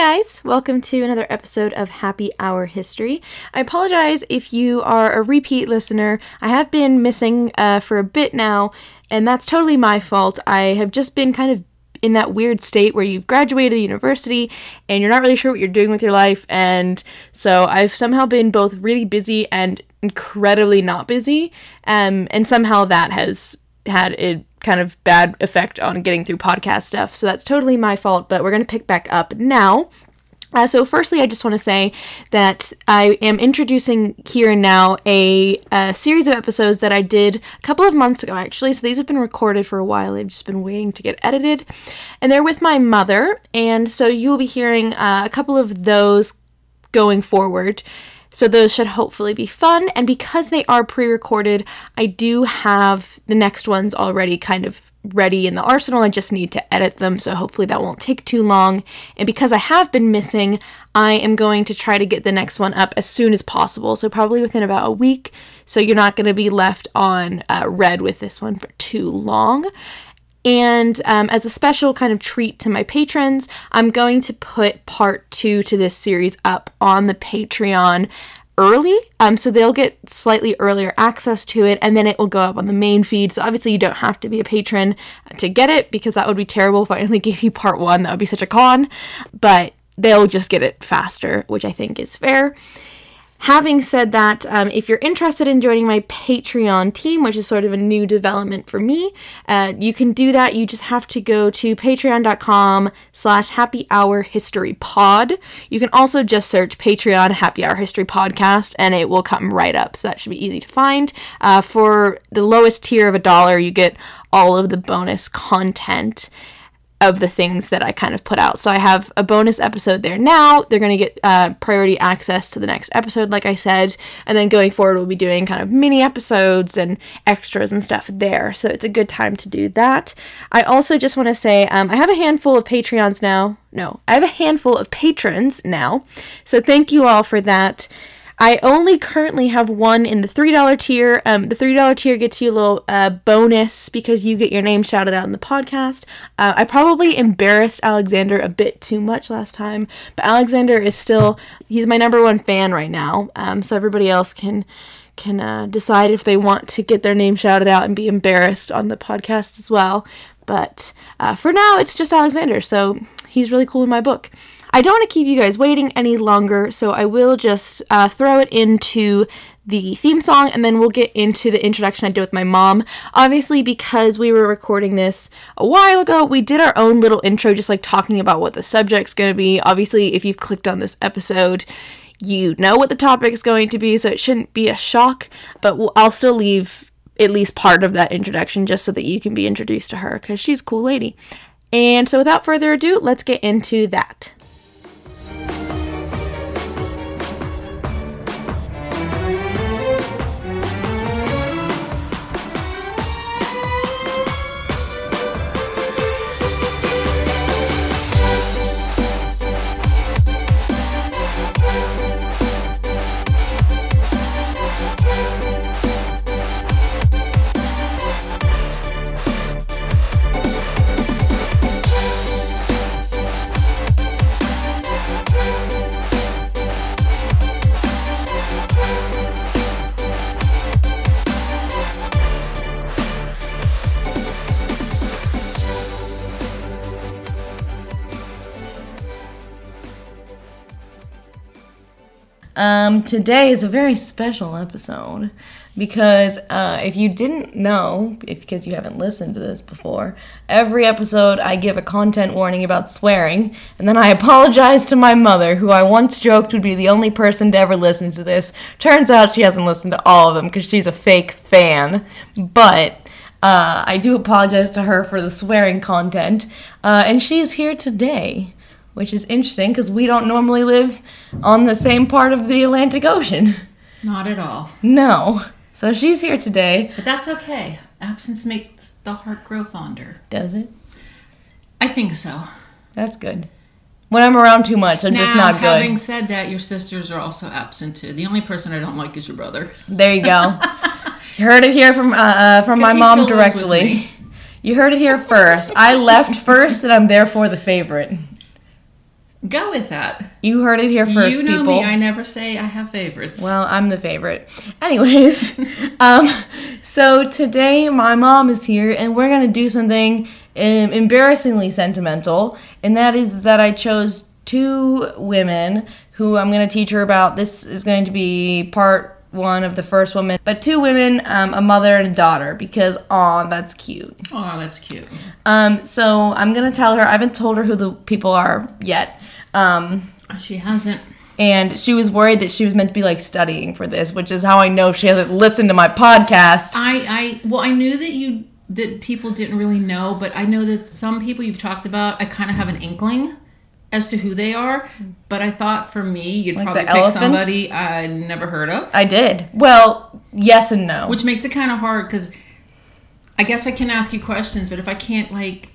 guys, welcome to another episode of Happy Hour History. I apologize if you are a repeat listener. I have been missing uh, for a bit now, and that's totally my fault. I have just been kind of in that weird state where you've graduated university and you're not really sure what you're doing with your life, and so I've somehow been both really busy and incredibly not busy, um, and somehow that has had a kind of bad effect on getting through podcast stuff. So that's totally my fault, but we're going to pick back up now. Uh, so, firstly, I just want to say that I am introducing here and now a, a, series of episodes that I did a couple of months ago, actually. So, these have been recorded for a while. They've just been waiting to get edited. And they're with my mother. And so, you will be hearing uh, a couple of those going forward. So those should hopefully be fun. And because they are pre recorded, I do have the next ones already kind of ready in the arsenal. I just need to edit them, so hopefully that won't take too long. And because I have been missing, I am going to try to get the next one up as soon as possible. So probably within about a week. So you're not going to be left on uh, red with this one for too long. And um, as a special kind of treat to my patrons, I'm going to put part two to this series up on the Patreon early. Um, so they'll get slightly earlier access to it, and then it will go up on the main feed. So obviously, you don't have to be a patron to get it because that would be terrible if I only gave you part one. That would be such a con. But they'll just get it faster, which I think is fair. Having said that, um, if you're interested in joining my Patreon team, which is sort of a new development for me, uh, you can do that. You just have to go to patreon.com slash happy hour history pod. You can also just search Patreon happy hour history podcast and it will come right up. So that should be easy to find. Uh, for the lowest tier of a dollar, you get all of the bonus content of the things that I kind of put out. So I have a bonus episode there now. They're going to get uh, priority access to the next episode, like I said. And then going forward, we'll be doing kind of mini episodes and extras and stuff there. So it's a good time to do that. I also just want to say um, I have a handful of Patreons now. No, I have a handful of patrons now. So thank you all for that. I only currently have one in the $3 tier. Um, the $3 tier gets you a little uh, bonus because you get your name shouted out in the podcast. Uh, I probably embarrassed Alexander a bit too much last time, but Alexander is still, he's my number one fan right now. Um, so everybody else can can uh, decide if they want to get their name shouted out and be embarrassed on the podcast as well. But uh, for now, it's just Alexander, so he's really cool in my book. I don't want to keep you guys waiting any longer, so I will just uh, throw it into the theme song and then we'll get into the introduction I did with my mom. Obviously, because we were recording this a while ago, we did our own little intro, just like talking about what the subject's going to be. Obviously, if you've clicked on this episode, you know what the topic is going to be, so it shouldn't be a shock, but we'll, I'll still leave at least part of that introduction just so that you can be introduced to her because she's a cool lady. And so, without further ado, let's get into that. Um, today is a very special episode because uh, if you didn't know, if because you haven't listened to this before, every episode I give a content warning about swearing, and then I apologize to my mother, who I once joked would be the only person to ever listen to this. Turns out she hasn't listened to all of them because she's a fake fan, but. Uh, I do apologize to her for the swearing content, uh, and she's here today which is interesting because we don't normally live on the same part of the Atlantic Ocean. Not at all. No. So she's here today. But that's okay. Absence makes the heart grow fonder. Does it? I think so. That's good. When I'm around too much, I'm now, just not good. Having said that, your sisters are also absent too. The only person I don't like is your brother. There you go. you heard it here from uh, uh from my mom directly. You heard it here first. I left first, and I'm therefore the favorite. Go with that. You heard it here first, you know people. me. I never say I have favorites. Well, I'm the favorite. Anyways, um, so today my mom is here and we're gonna do something um, embarrassingly sentimental, and that is that I chose two women who I'm gonna teach her about. This is going to be part one of the first woman, but two women, um, a mother and a daughter, because aw, that's cute. oh, that's cute. Um, so I'm gonna tell her. I haven't told her who the people are yet. Um, She hasn't. and she was worried that she was meant to be like studying for this, which is how I know she hasn't listened to my podcast. I, I, well, I knew that you that people didn't really know, but I know that some people you've talked about, I kind of have an inkling as to who they are. But I thought for me, you'd Like probably pick elephants? somebody I never heard of, I did. Well, yes and no. which makes it kind of hard because I guess I can ask you questions, but if I can't like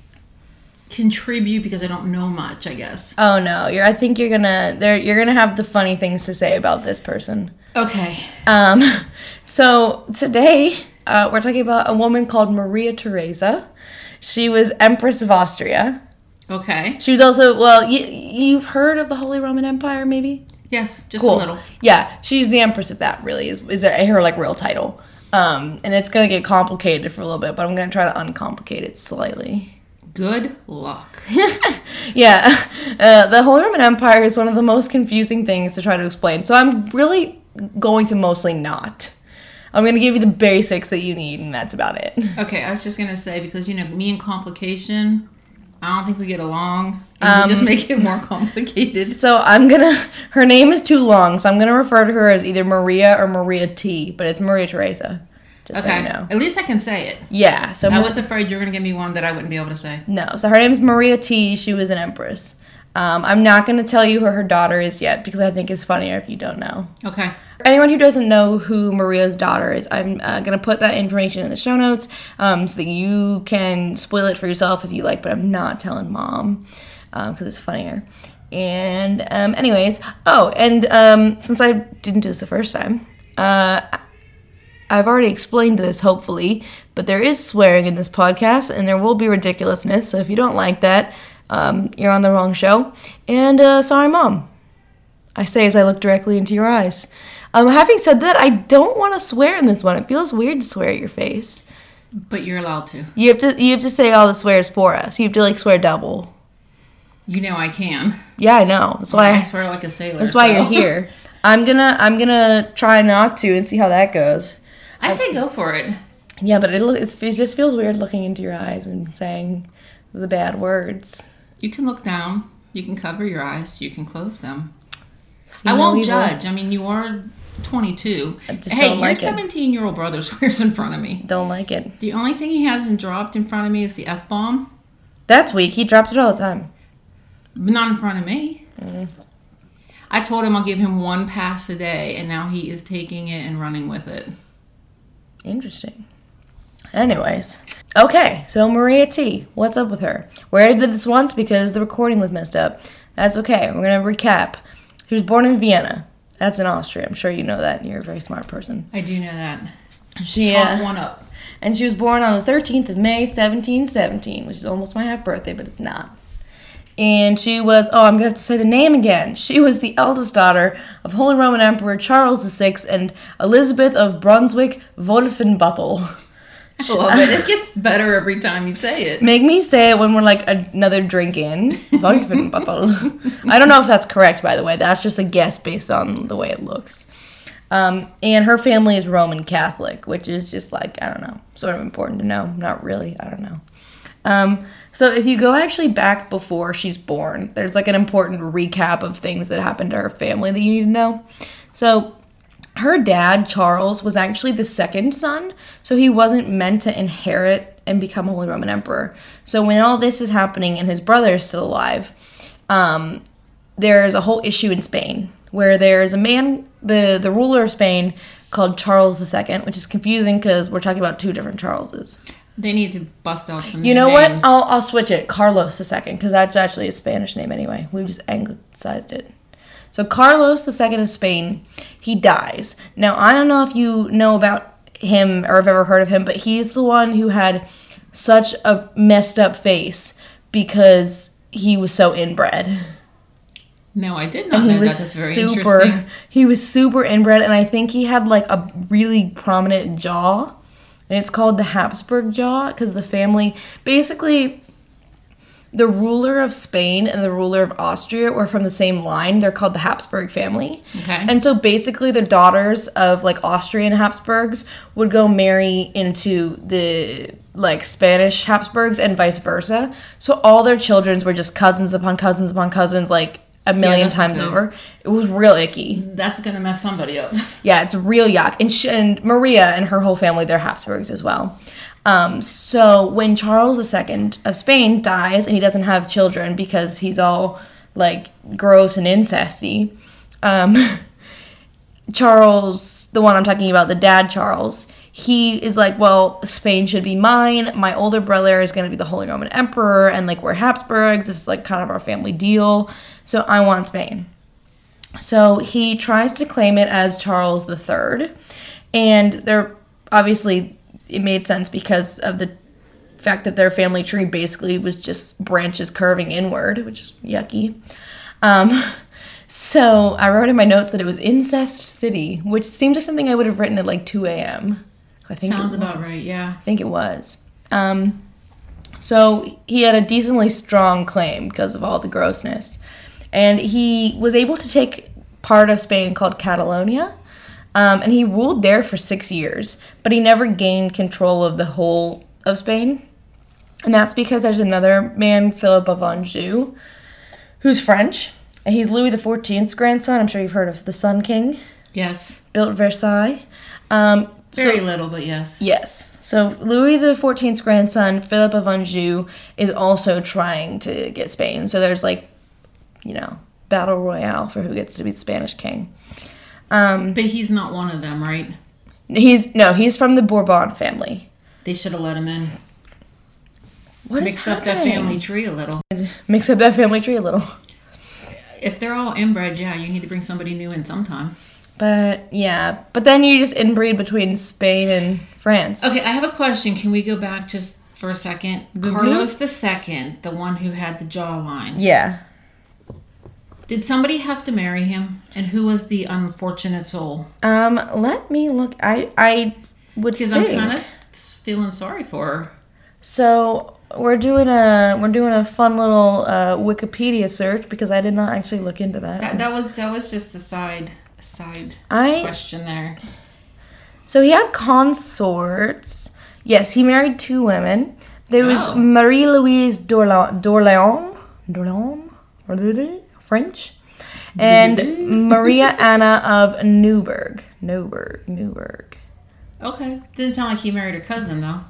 contribute because I don't know much, I guess. oh no, you're. I think you're gonna. There, you're gonna have the funny things to say about this person. Okay. Um, so today uh, we're talking about a woman called Maria Theresa. She was Empress of Austria. Okay. She was also well. You, you've heard of the Holy Roman Empire, maybe? Yes, just Cool. a little. Yeah, she's the empress of that. Really, is is her like real title. Um, and it's gonna get complicated for a little bit, but I'm gonna try to uncomplicate it slightly. Good luck. Yeah, uh, the Holy Roman Empire is one of the most confusing things to try to explain. So I'm really going to mostly not. I'm gonna give you the basics that you need, and that's about it. Okay, I was just gonna say because you know me and complication, I don't think we get along, and we just Um, make it more complicated. So I'm gonna. Her name is too long, so I'm gonna refer to her as either Maria or Maria T. But it's Maria Theresa. Just so Okay, you know. at least I can say it. Yeah. So I Mar- was afraid you were gonna give me one that I wouldn't be able to say. No, so her name is Maria T. She was an empress. Um, I'm not going to tell you who her daughter is yet because I think it's funnier if you don't know. Okay. Anyone who doesn't know who Maria's daughter is, I'm uh, going to put that information in the show notes um, so that you can spoil it for yourself if you like, but I'm not telling mom because it's funnier. And, um, anyways, oh, and um, since I didn't do this the first time, uh, I've already explained this, hopefully, but there is swearing in this podcast, and there will be ridiculousness. So if you don't like that, um, you're on the wrong show. And uh, sorry, mom. I say as I look directly into your eyes. Um, having said that, I don't want to swear in this one. It feels weird to swear at your face. But you're allowed to. You have to. You have to say all the swears for us. You have to like swear double. You know I can. Yeah, I know. That's why. I swear like a sailor. that's why so- you're here. I'm gonna. I'm gonna try not to and see how that goes. I say go for it. Yeah, but it, it just feels weird looking into your eyes and saying the bad words. You can look down. You can cover your eyes. You can close them. See I won't judge. I mean, you are 22. I just hey, don't your like it. 17 year old brother swears in front of me. Don't like it. The only thing he hasn't dropped in front of me is the F bomb, That's weak. He drops it all the time. but not in front of me. Mm. I told him I'll give him one pass a day, and now he is taking it and running with it. Interesting. Anyways, okay. So Maria T. What's up with her? We already did this once because the recording was messed up. That's okay. We're gonna recap. She was born in Vienna. That's in Austria. I'm sure you know that. You're a very smart person. I do know that. She uh, one up. and she was born on the 13th of May, 1717, which is almost my half birthday, but it's not. And she was, oh, I'm going to have to say the name again. She was the eldest daughter of Holy Roman Emperor Charles VI and Elizabeth of Brunswick Wolfenbüttel. I love it. It gets better every time you say it. Make me say it when we're like another drink in. Wolfenbüttel. I don't know if that's correct, by the way. That's just a guess based on the way it looks. Um, and her family is Roman Catholic, which is just like, I don't know, sort of important to know. Not really, I don't know. Um, so if you go actually back before she's born, there's like an important recap of things that happened to her family that you need to know. So her dad, Charles, was actually the second son, so he wasn't meant to inherit and become Holy Roman Emperor. So when all this is happening and his brother is still alive, um, there's a whole issue in Spain where there's a man, the the ruler of Spain, called Charles II, which is confusing because we're talking about two different Charleses. They need to bust out some You know names. what? I'll, I'll switch it. Carlos II, because that's actually a Spanish name anyway. We just anglicized it. So Carlos II of Spain, he dies. Now I don't know if you know about him or have ever heard of him, but he's the one who had such a messed up face because he was so inbred. No, I did not he know was that. That's very super interesting. he was super inbred and i think he had like a really prominent jaw and it's called the habsburg jaw because the family basically the ruler of spain and the ruler of austria were from the same line. They're called the habsburg family. Okay. and so basically the daughters of like austrian habsburgs would go marry into the like spanish habsburgs and vice versa. So all their childrens were just cousins upon cousins upon cousins like a million that's times over it was real icky That's gonna mess somebody up. yeah, it's real yuck. And, sh- and Maria and her whole family, they're Habsburgs as well. Um, so when Charles II of Spain dies and he doesn't have children because he's all like gross and incesty, um, Charles, the one I'm talking about, the dad Charles, he is like, well, Spain should be mine. My older brother is going to be the Holy Roman Emperor, and like we're Habsburgs. This is like kind of our family deal. So I want Spain. So he tries to claim it as Charles III, and they're obviously it made sense because of the fact that their family tree basically was just branches curving inward, which is yucky. Um, so I wrote in my notes that it was Incest City, which seemed like something I would have written at like 2 a.m. I think Sounds about right. Yeah. I think it was. Um, so he had a decently strong claim because of all the grossness. And he was able to take part of Spain called Catalonia. Um, and he ruled there for six years, but he never gained control of the whole of Spain. And that's because there's another man, Philip of Anjou, who's French. And he's Louis XIV's grandson. I'm sure you've heard of the Sun King, Yes. built Versailles. Um, Very little, but yes. Yes. So Louis the Fourteenth's grandson, Philip of Anjou, is also trying to get Spain. So there's like, you know, battle royale for who gets to be the Spanish king. Um, But he's not one of them, right? he's no, he's from the Bourbon family. They should have let him in. What is Mixed up that family tree a little. Mix up that family tree a little. If they're all inbred, yeah, you need to bring somebody new in sometime. But yeah, but then you just inbreed between Spain and France. Okay, I have a question. Can we go back just for a 2nd Carlos II, the one who had the jawline. Yeah. Did somebody have to marry him? And who was the unfortunate soul? Um, let me look. I I would Because. I'm kind of feeling sorry for her. So we're doing a we're doing a fun little uh, Wikipedia search because I did not actually look into that. That, that was that was just a side a side I question there. so he had consorts. Yes, he married two women. There was Oh. Marie Louise d'Orléans, d'Orléans, d'Orléans, Orléans? French, and Maria Anna of Newburgh, Newburgh, Newburgh. Okay, didn't sound like he married a cousin though.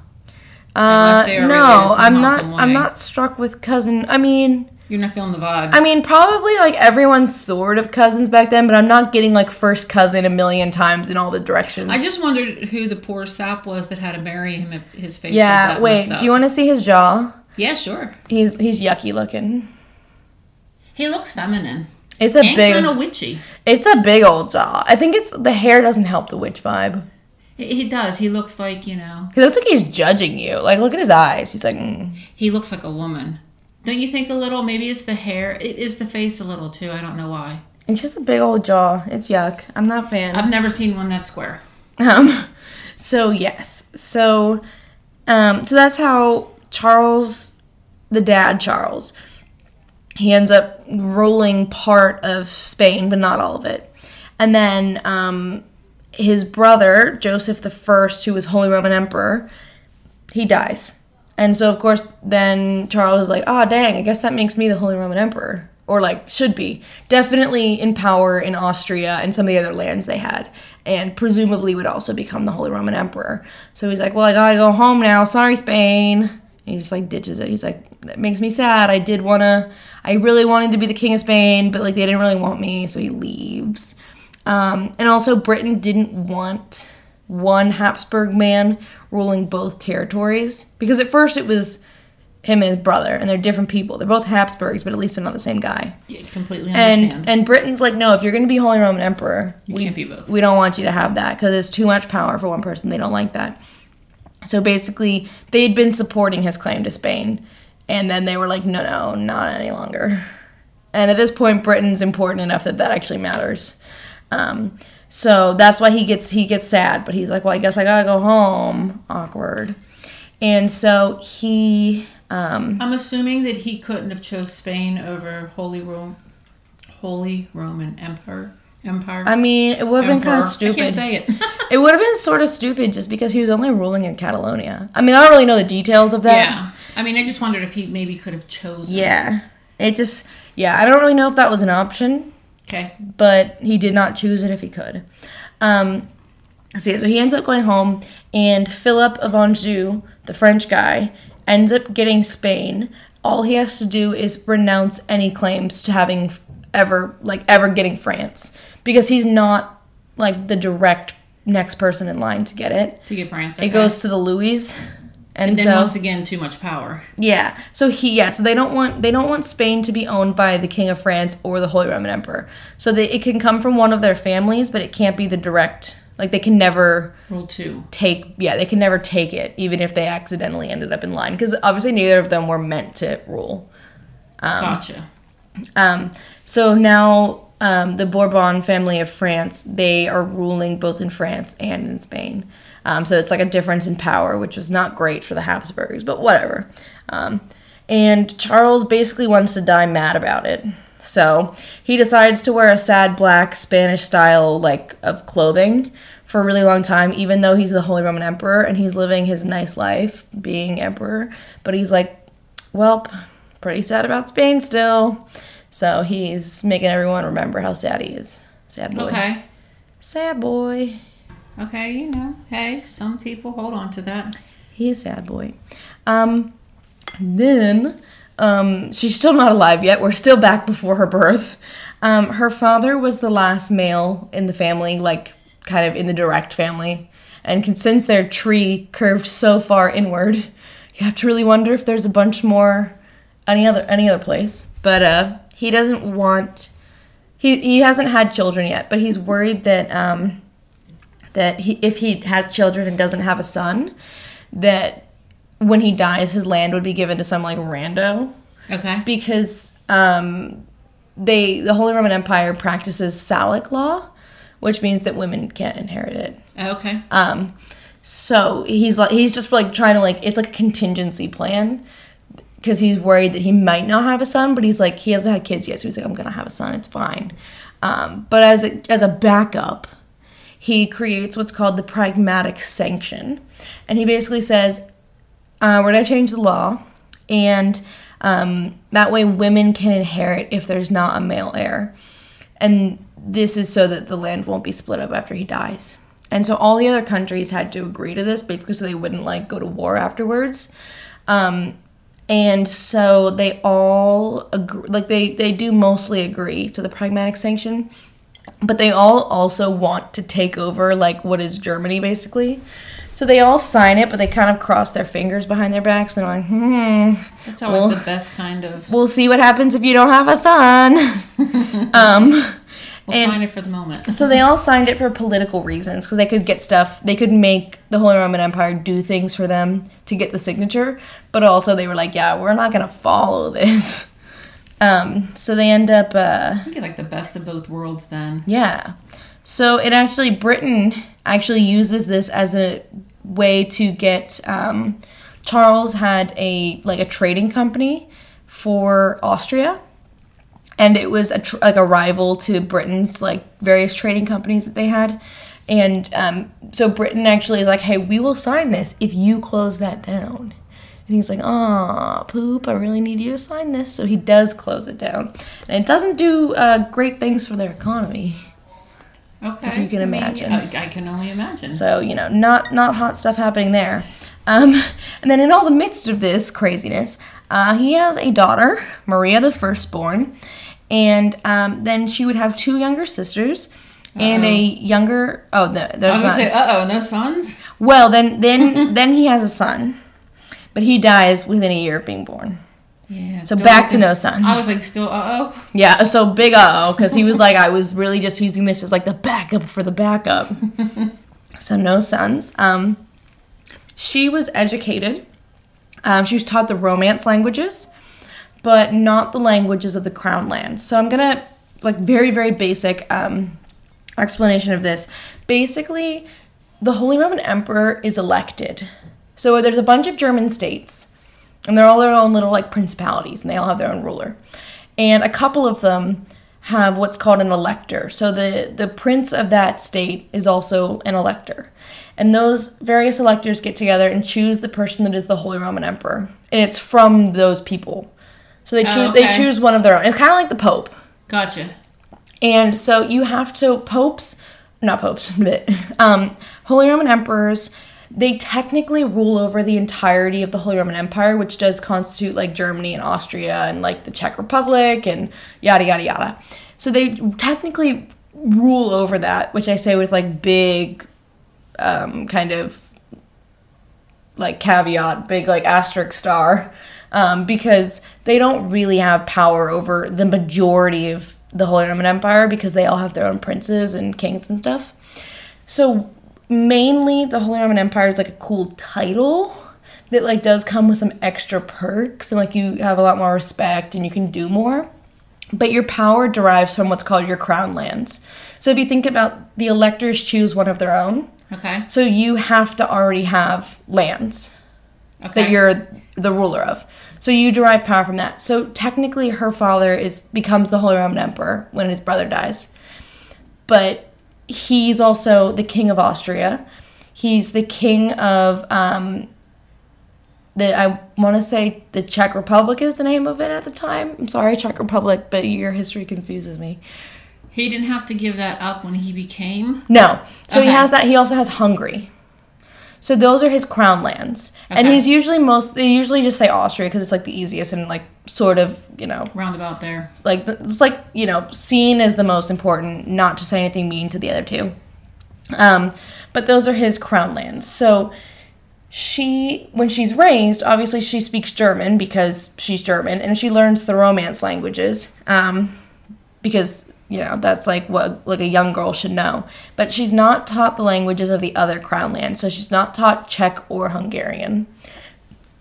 Uh, Unless they are no, I'm not. I'm not struck with cousin. I mean, You're not feeling the vibes. I mean, probably like everyone's sort of cousins back then, but I'm not getting like first cousin a million times in all the directions. I just wondered who the poor sap was that had to marry him if his face was yeah. that Wait, do you want to see his jaw? Yeah, sure. He's he's yucky looking. He looks feminine It's a and big. kind of witchy. It's a big old jaw. I think it's the hair doesn't help the witch vibe. He, does. He looks like you know. He looks like he's judging you. Like look at his eyes. He's like, mm. He looks like a woman. Don't you think a little? Maybe it's the hair. It is the face a little too. I don't know why. it's just a big old jaw. It's yuck. I'm not a fan. I've never seen one that square. Um, so yes, so um, so that's how Charles, the dad Charles, he ends up ruling part of Spain, but not all of it. And then um, his brother Joseph the First, who was Holy Roman Emperor, he dies. And so of course then Charles is like, oh dang, I guess that makes me the Holy Roman Emperor. Or like should be. Definitely in power in Austria and some of the other lands they had. And presumably would also become the Holy Roman Emperor. So he's like, Well, I gotta go home now. Sorry, Spain. And he just like ditches it. He's like, That makes me sad. I did wanna I really wanted to be the King of Spain, but like they didn't really want me, so he leaves. Um, and also Britain didn't want one Habsburg man ruling both territories because at first it was him and his brother, and they're different people. They're both Habsburgs, but at least they're not the same guy. Yeah, completely understand. And and Britain's like, no, if you're going to be Holy Roman Emperor, you we can't be both. we don't want you to have that because it's too much power for one person. They don't like that. So basically, they'd been supporting his claim to Spain, and then they were like, no, no, not any longer. and at this point, Britain's important enough that that actually matters. Um, so that's why he gets he gets sad, but he's like, well, I guess I gotta go home. Awkward. And so he um, I'm assuming that he couldn't have chose Spain over Holy Rome, Holy Roman Empire. Empire. I mean, it would have been kind of stupid. I can't say it. It would have been sort of stupid just because he was only ruling in Catalonia. I mean, I don't really know the details of that. yeah. I mean, I just wondered if he maybe could have chosen. Yeah. It just, yeah, I don't really know if that was an option, Okay. but he did not choose it if he could. Um, so, yeah, so he ends up going home, and Philip of Anjou, the French guy, ends up getting Spain. All he has to do is renounce any claims to having ever, like, ever getting France because he's not, like, the direct next person in line to get it. To get France. It goes to the Louis. And, And then so once again, too much power. yeah. So he yeah, so they don't want they don't want Spain to be owned by the King of France or the Holy Roman Emperor. So they it can come from one of their families, but it can't be the direct like they can never Rule two. take yeah, they can never take it even if they accidentally ended up in line because obviously neither of them were meant to rule. gotcha. Um, so now um, the Bourbon family of France, they are ruling both in France and in Spain. Um, so it's like a difference in power, which was not great for the Habsburgs, but whatever. Um, and Charles basically wants to die mad about it. So he decides to wear a sad black Spanish style like of clothing for a really long time, even though he's the Holy Roman Emperor and he's living his nice life being emperor. But he's like, well, pretty sad about Spain still. So he's making everyone remember how sad he is. Sad boy. Okay. Sad boy. Okay, you know, hey, some people hold on to that. He is sad boy. Um, then, um, she's still not alive yet. We're still back before her birth. Um, her father was the last male in the family, like kind of in the direct family. And since their tree curved so far inward, you have to really wonder if there's a bunch more any other any other place. But uh, he doesn't want. He he hasn't had children yet, but he's worried that um, that he, if he has children and doesn't have a son, that when he dies, his land would be given to some like rando Okay. because um, they the Holy Roman Empire practices Salic law, which means that women can't inherit it. Okay. Um, so he's like he's just like trying to like it's like a contingency plan because he's worried that he might not have a son, but he's like he hasn't had kids yet, so he's like I'm gonna have a son, it's fine. Um, but as a as a backup, he creates what's called the pragmatic sanction, and he basically says uh, we're gonna change the law, and um, that way women can inherit if there's not a male heir, and this is so that the land won't be split up after he dies. And so all the other countries had to agree to this, basically, so they wouldn't like go to war afterwards. Um, and so they all agree, like they they do mostly agree to the pragmatic sanction, but they all also want to take over like what is Germany basically. So they all sign it, but they kind of cross their fingers behind their backs and are like, hmm, That's always Well- the best kind of. we'll see what happens if you don't have a son. um, We'll and- sign it for the moment. so they all signed it for political reasons because they could get stuff. They could make the Holy Roman Empire do things for them to get the signature, but also they were like, yeah, we're not gonna follow this. Um, so they end up, uh, You get like the best of both worlds then. yeah. So it actually Britain actually uses this as a way to get. Um, Charles had a like a trading company for Austria, and it was a tr- like a rival to Britain's like various trading companies that they had. And um, so Britain actually is like, hey, we will sign this if you close that down. And he's like, ah, poop, I really need you to sign this. So he does close it down. And it doesn't do uh, great things for their economy. Okay. you can I mean, imagine. I, I can only imagine. So, you know, not not hot stuff happening there. Um, and then in all the midst of this craziness, uh, he has a daughter, Maria the Firstborn, and um, then she would have two younger sisters and a younger. Oh, no, I there's was gonna not. say, uh oh, no sons? well, then then then he has a son, but he dies within a year of being born. Yeah. So back like to the- no sons. I was like, still, uh oh. Yeah, so big uh oh, because he was like, I was really just using this as like the backup for the backup. so no sons. Um, she was educated. Um, she was taught the Romance languages, but not the languages of the crown lands. So I'm gonna like very very basic um, explanation of this. Basically, the Holy Roman Emperor is elected. So there's a bunch of German states, and they're all their own little like principalities, and they all have their own ruler. And a couple of them have what's called an elector. So the the prince of that state is also an elector. And those various electors get together and choose the person that is the Holy Roman Emperor. And it's from those people. So they choose they okay. choose one of their own. It's kind of like the Pope. Gotcha. And so you have to popes, not popes, but um, Holy Roman emperors. They technically rule over the entirety of the Holy Roman Empire, which does constitute like Germany and Austria and like the Czech Republic and yada yada yada. So they technically rule over that, which I say with like big, um, kind of like caveat, big like asterisk star, um, because they don't really have power over the majority of the Holy Roman Empire because they all have their own princes and kings and stuff. So mainly the Holy Roman Empire is like a cool title that like does come with some extra perks and like you have a lot more respect and you can do more. But your power derives from what's called your crown lands. So if you think about the electors choose one of their own, Okay. so you have to already have lands Okay. that you're the ruler of. So you derive power from that. So technically her father is becomes the Holy Roman Emperor when his brother dies. But he's also the king of Austria. He's the king of um the I want to say the Czech Republic is the name of it at the time. I'm sorry, Czech Republic, but your history confuses me. he didn't have to give that up when he became. No. So he has that. He also has Hungary. So those are his crown lands, and he's usually most. They usually just say Austria because it's like the easiest and like sort of you know Roundabout there. like it's like you know seen as the most important. Not to say anything mean to the other two. Um, but those are his crown lands. So she when she's raised obviously she speaks german because she's german and she learns the romance languages um, because you know that's like what like a young girl should know but she's not taught the languages of the other crown lands so she's not taught czech or hungarian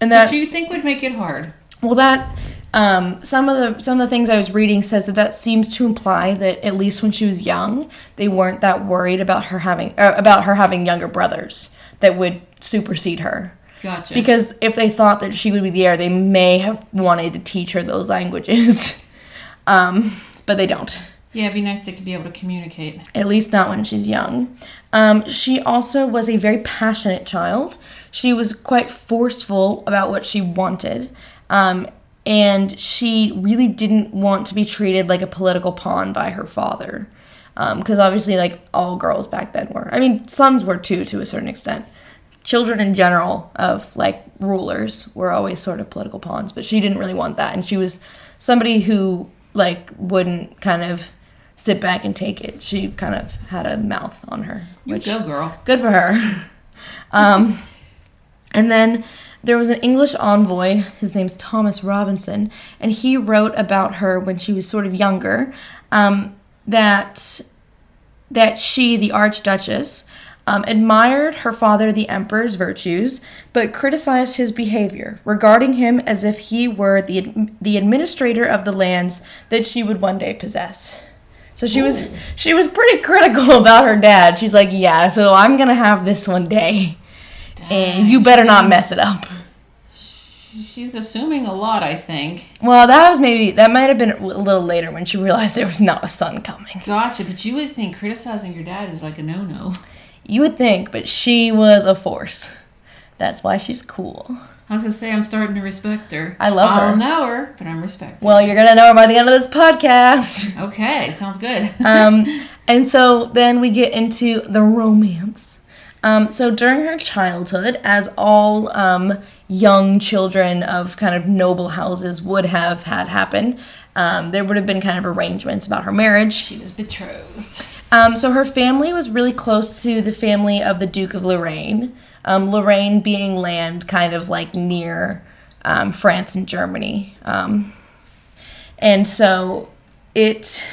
and that's What you think would make it hard? well, that um, some of the some of the things I was reading says that that seems to imply that at least when she was young, they weren't that worried about her having uh, about her having younger brothers that would supersede her. Gotcha. Because if they thought that she would be the heir, they may have wanted to teach her those languages, um, but they don't. Yeah, it'd be nice to be able to communicate. At least not when she's young. Um, she also was a very passionate child. She was quite forceful about what she wanted. Um, and she really didn't want to be treated like a political pawn by her father. Because obviously, like, all girls back then were. I mean, sons were too, to a certain extent. Children in general of, like, rulers were always sort of political pawns. But she didn't really want that. And she was somebody who, like, wouldn't kind of sit back and take it. She kind of had a mouth on her, You which go, girl. good for her. Um, and then there was an English envoy. His name's Thomas Robinson, and he wrote about her when she was sort of younger. Um, that that she, the Archduchess, um, admired her father, the Emperor's virtues, but criticized his behavior, regarding him as if he were the the administrator of the lands that she would one day possess. So she was she was pretty critical about her dad. She's like, "Yeah, so I'm gonna have this one day, and you better not mess it up." She's assuming a lot, I think. Well, that was maybe that might have been a little later when she realized there was not a son coming. Gotcha, but you would think criticizing your dad is like a no-no. You would think, but she was a force. That's why she's cool. I was gonna say I'm starting to respect her. I love her. I'll her. know her, but I'm respecting. Well, you're gonna know her by the end of this podcast. okay, sounds good. um, and so then we get into the romance. Um, so during her childhood, as all um, young children of kind of noble houses would have had happen, um, there would have been kind of arrangements about her marriage. she was betrothed. Um, so her family was really close to the family of the Duke of Lorraine. Um, Lorraine being land kind of like near um, France and Germany. Um, and so it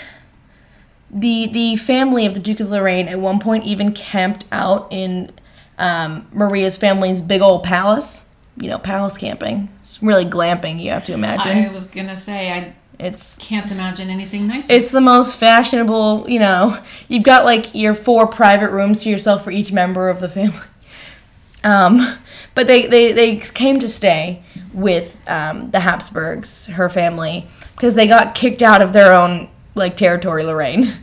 the the family of the Duke of Lorraine at one point even camped out in um, Maria's family's big old palace. You know, palace camping. It's really glamping. You have to imagine. I was gonna say I it's can't imagine anything nicer. it's the most fashionable. You know, you've got like your four private rooms to yourself for each member of the family. Um, but they, they, they came to stay with um, the Habsburgs, her family, because they got kicked out of their own like territory, Lorraine. oh,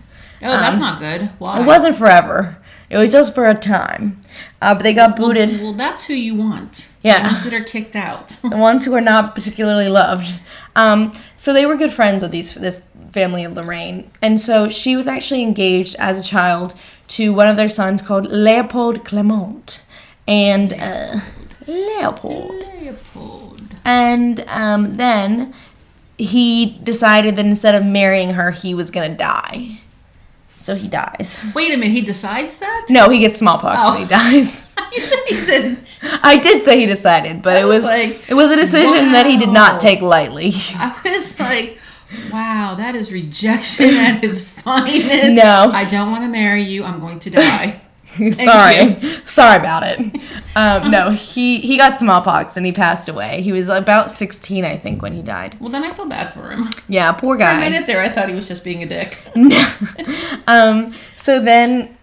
that's not good. Why? It wasn't forever. It was just for a time. Uh, but they got booted. Well, that's who you want. Yeah. The ones that are kicked out. the ones who are not particularly loved. Um, so they were good friends with these this family of Lorraine, and so she was actually engaged as a child to one of their sons called Leopold Clement, and uh, Leopold. Leopold. And um, then he decided that instead of marrying her, he was gonna die. So he dies. Wait a minute. He decides that. No, he gets smallpox and he dies. he said. He said. I did say he decided, but it was was like, it was a decision that he did not take lightly. I was like, wow, that is rejection at its finest. No. I don't want to marry you. I'm going to die. sorry, sorry about it. Um, no, he he got smallpox and he passed away. He was about sixteen, I think, when he died. well, then I feel bad for him. Yeah, poor For a guy. minute there, I thought he was just being a dick. um, so then,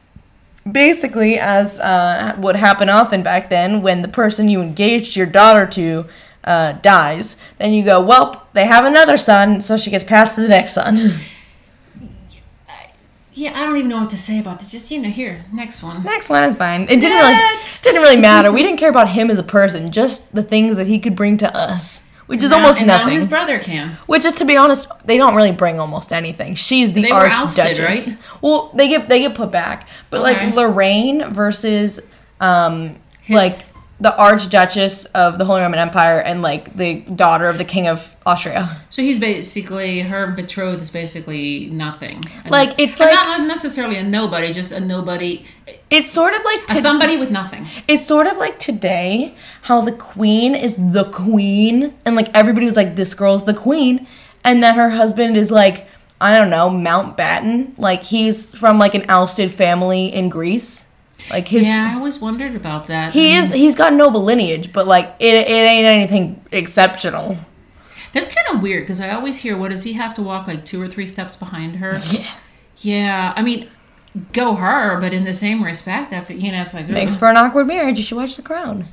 basically, as uh, would happen often back then, when the person you engaged your daughter to uh, dies, then you go, well, they have another son, so she gets passed to the next son. Yeah, I don't even know what to say about it. Just you know, here, next one. next one is fine. It didn't Next! really didn't really matter. We didn't care about him as a person, just the things that he could bring to us, which is Now- almost and now nothing. his brother can. Which is, to be honest, they don't really bring almost anything. She's the They were archduchess, right? Well, they get they get put back, but Okay. like Lorraine versus um His- like the archduchess of the Holy Roman Empire and like the daughter of the king of Austria. So he's basically her betrothed is basically nothing. And- Like, it's like- not necessarily a nobody, just a nobody, It's sort of like to- somebody with nothing. it's sort of like today how the queen is the queen and like everybody was like this girl's the queen and then her husband is like I don't know Mountbatten like he's from like an ousted family in Greece like his Yeah, I always wondered about that. He is. He's got noble lineage, but like it, it ain't anything exceptional. That's kind of weird because I always hear, what does he have to walk like two or three steps behind her? Yeah, Yeah, I mean, go her, but in the same respect, after you know, it's like makes ugh, for an awkward marriage. You should watch The Crown.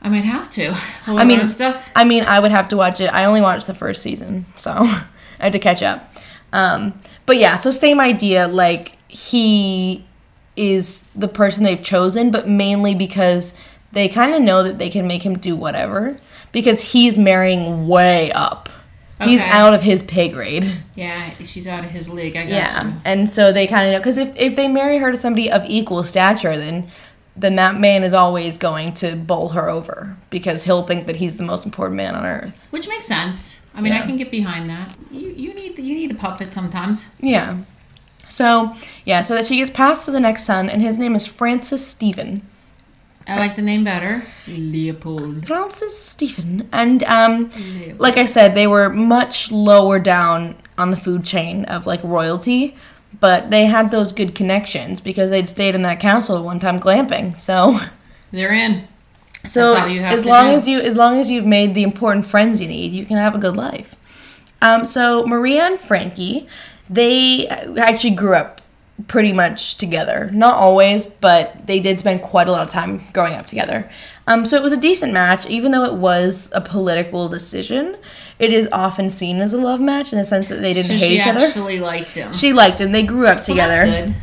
I might have to. I mean- stuff. I mean, I would have to watch it. I only watched the first season, so I had to catch up. Um, but yeah, so same idea. Like he is the person they've chosen, but mainly because they kind of know that they can make him do whatever because he's marrying way up. He's out of his pay grade. Yeah, she's out of his league. I got Yeah, you. and so they kind of know because if if they marry her to somebody of equal stature, then then that man is always going to bowl her over because he'll think that he's the most important man on earth. Which makes sense. I mean, Yeah. I can get behind that. You you need you need a puppet sometimes. Yeah. So yeah, so that she gets passed to the next son, and his name is Francis Stephen. I like the name better. Leopold. Francis Stephen, and um, Leopold. like I said, they were much lower down on the food chain of like royalty, but they had those good connections because they'd stayed in that castle at one time glamping. So. They're in. So as long do. as you as long as you've made the important friends you need, you can have a good life. Um, so Maria and Frankie, they actually grew up pretty much together. Not always, but they did spend quite a lot of time growing up together. Um, so it was a decent match, even though it was a political decision. It is often seen as a love match in the sense that they didn't so hate each other. She actually liked him. She liked him. They grew up well, together. that's good.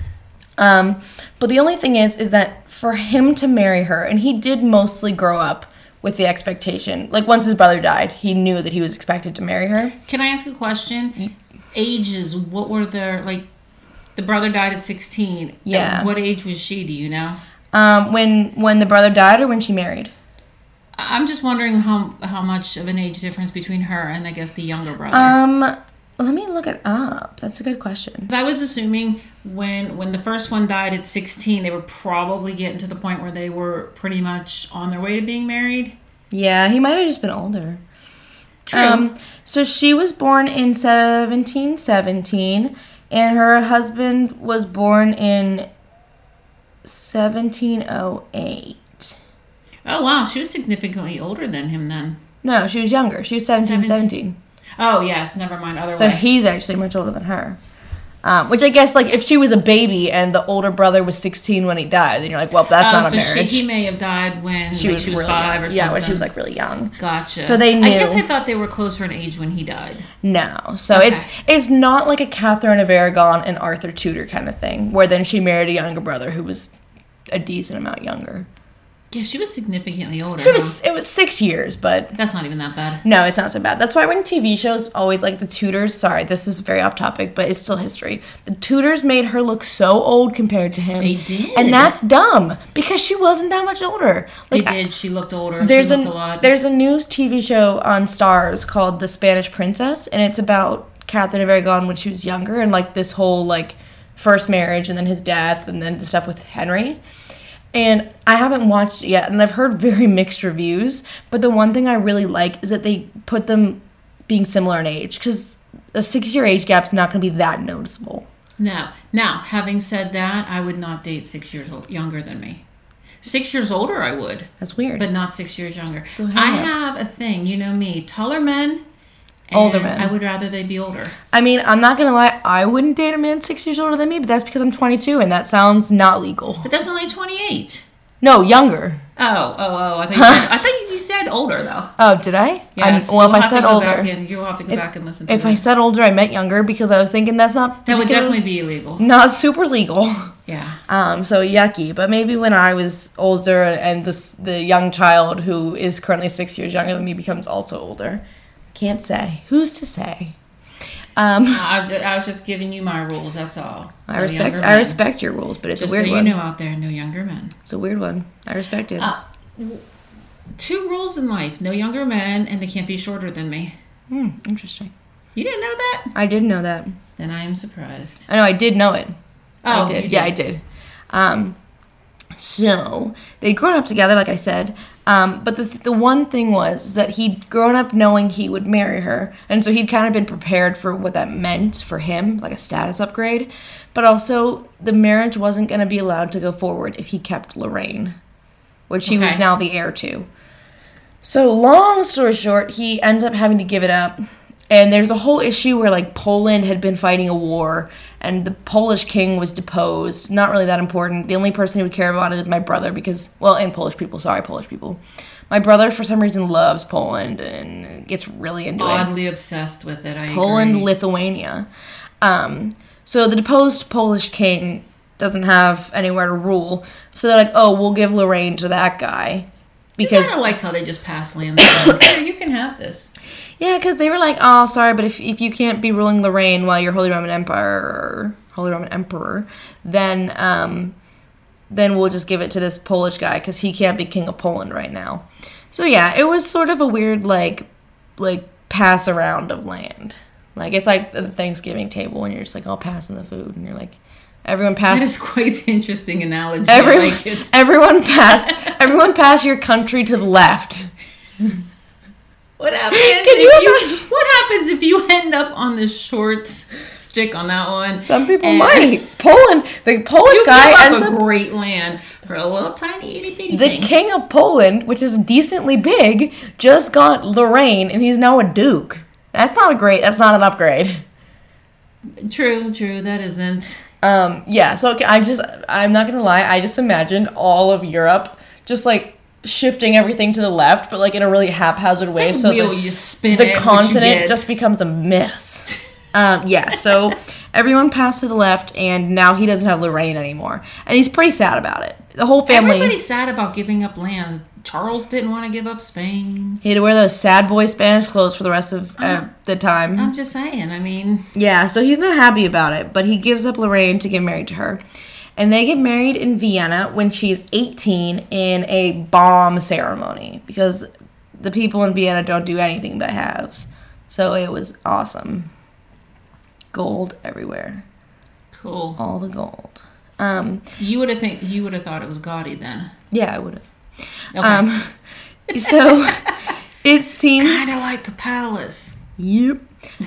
Um, but the only thing is, is that for him to marry her, and he did mostly grow up with the expectation. Like once his brother died, he knew that he was expected to marry her. Can I ask a question? Ages, what were their like? The brother died at sixteen. At Yeah. what age was she? Do you know? Um, when when the brother died, or when she married. I'm just wondering how how much of an age difference between her and I guess the younger brother. Um, let me look it up. That's a good question. I was assuming when when the first one died at 16, they were probably getting to the point where they were pretty much on their way to being married. Yeah, he might have just been older. True. Um, so she was born in 1717, and her husband was born in 1708. oh wow, she was significantly older than him then. No, she was younger. She was 17, 17. 17. Oh yes, never mind. Other So way. he's actually much older than her. Um, which I guess, like, if she was a baby and the older brother was 16 when he died, then you're like, well, that's oh, not a so she, he may have died when she like, was, she was really five young. or something. Yeah, when she was, like, really young. Gotcha. So they I guess knew. I thought they were closer in age when he died. No. So Okay. it's it's not like a Catherine of Aragon and Arthur Tudor kind of thing, where then she married a younger brother who was a decent amount younger. Yeah, she was significantly older. It huh? was it was six years, but That's not even that bad. no, it's not so bad. That's why when TV shows always like the Tudors. Sorry, this is very off topic, but it's still history. The Tudors made her look so old compared to him. They did. and that's dumb because she wasn't that much older. They Like I- did. She looked older. there's she a, looked a lot. there's a news TV show on Starz called The Spanish Princess, and it's about Catherine of Aragon when she was younger and like this whole like first marriage and then his death and then the stuff with Henry. And I haven't watched it yet, and I've heard very mixed reviews. But the one thing I really like is that they put them being similar in age because a six year age gap's not going to be that noticeable. Now, now, having said that, I would not date six years old, younger than me. Six years older, I would, That's weird. but not six years younger. So I have a thing, you know me, taller men. Older men. I would rather they be older. I mean, I'm not gonna lie, I wouldn't date a man six years older than me, but that's because I'm 22, and that sounds not legal. But that's only 28. No, younger. Oh, oh, oh. I thought you said, I thought you said older, though. Oh, did I? Yes. I'm, well, you'll if I said older, and you'll have to go back and listen to if that. I said older, I meant younger because I was thinking that's not that would definitely be illegal. not super legal. Yeah. Um, so yucky. But maybe when I was older and this the young child who is currently six years younger than me becomes also older, can't say. Who's to say? Um, I, I was just giving you my rules. That's all. I No respect I respect your rules, but it's Just a weird so you one. know out there, no younger men. It's a weird one. I respect it. Uh, two rules in life: no younger men, and they can't be shorter than me. Hmm, interesting. You didn't know that? I did know that. Then I am surprised. I know I did know it. Oh, I did. you Yeah, I did. Um, so they'd grown up together, like I said. Um, but the the one thing was that he'd grown up knowing he would marry her, and so he'd kind of been prepared for what that meant for him, like a status upgrade. But also, the marriage wasn't going to be allowed to go forward if he kept Lorraine, which he was now the heir to. So, long story short, he ends up having to give it up. And there's a whole issue where, like, Poland had been fighting a war, and the Polish king was deposed. Not really that important. The only person who would care about it is my brother, because, well, and Polish people. Sorry, Polish people. My brother, for some reason, loves Poland and gets really into it. Oddly obsessed with it. I Poland, agree. Lithuania. Um, so the deposed Polish king doesn't have anywhere to rule. So they're like, oh, we'll give Lorraine to that guy. Because I kind of like how they just pass land. Here, you can have this. Yeah, because they were like, oh, sorry, but if, if you can't be ruling Lorraine while you're Holy Roman Empire, Holy Roman Emperor, then um, then we'll just give it to this Polish guy because he can't be king of Poland right now. So yeah, it was sort of a weird like like pass around of land. Like it's like the Thanksgiving table when you're just like all passing the food and you're like everyone That pass is quite the interesting analogy. every, I like everyone pass everyone pass your country to the left. What happens if you you. What happens if you end up on the short stick on that one? Some people might. Poland, the Polish You guy give ends up a up great land for a little tiny itty bitty The thing. king of Poland, which is decently big, just got Lorraine, and he's now a duke. That's not a great. That's not an upgrade. True, true. That isn't. Um, yeah. So I just, I'm not gonna lie. I just imagined all of Europe just like shifting everything to the left, but like in a really haphazard way, Like so wheel, the, you spin the it, continent just becomes a mess. Um, yeah. So everyone passed to the left, and now he doesn't have Lorraine anymore, and he's pretty sad about it. The whole family. Everybody's sad about giving up lands. Charles didn't want to give up Spain. He had to wear those sad boy Spanish clothes for the rest of uh, the time. I'm just saying. I mean, yeah, so he's not happy about it, but he gives up Lorraine to get married to her. And they get married in Vienna when she's 18 in a bomb ceremony because the people in Vienna don't do anything but halves. So it was awesome. Gold everywhere. cool. All the gold. Um, You would have think you would have thought it was gaudy then. yeah, I would have. Okay. Um, so it seems kind of like a palace. Yep.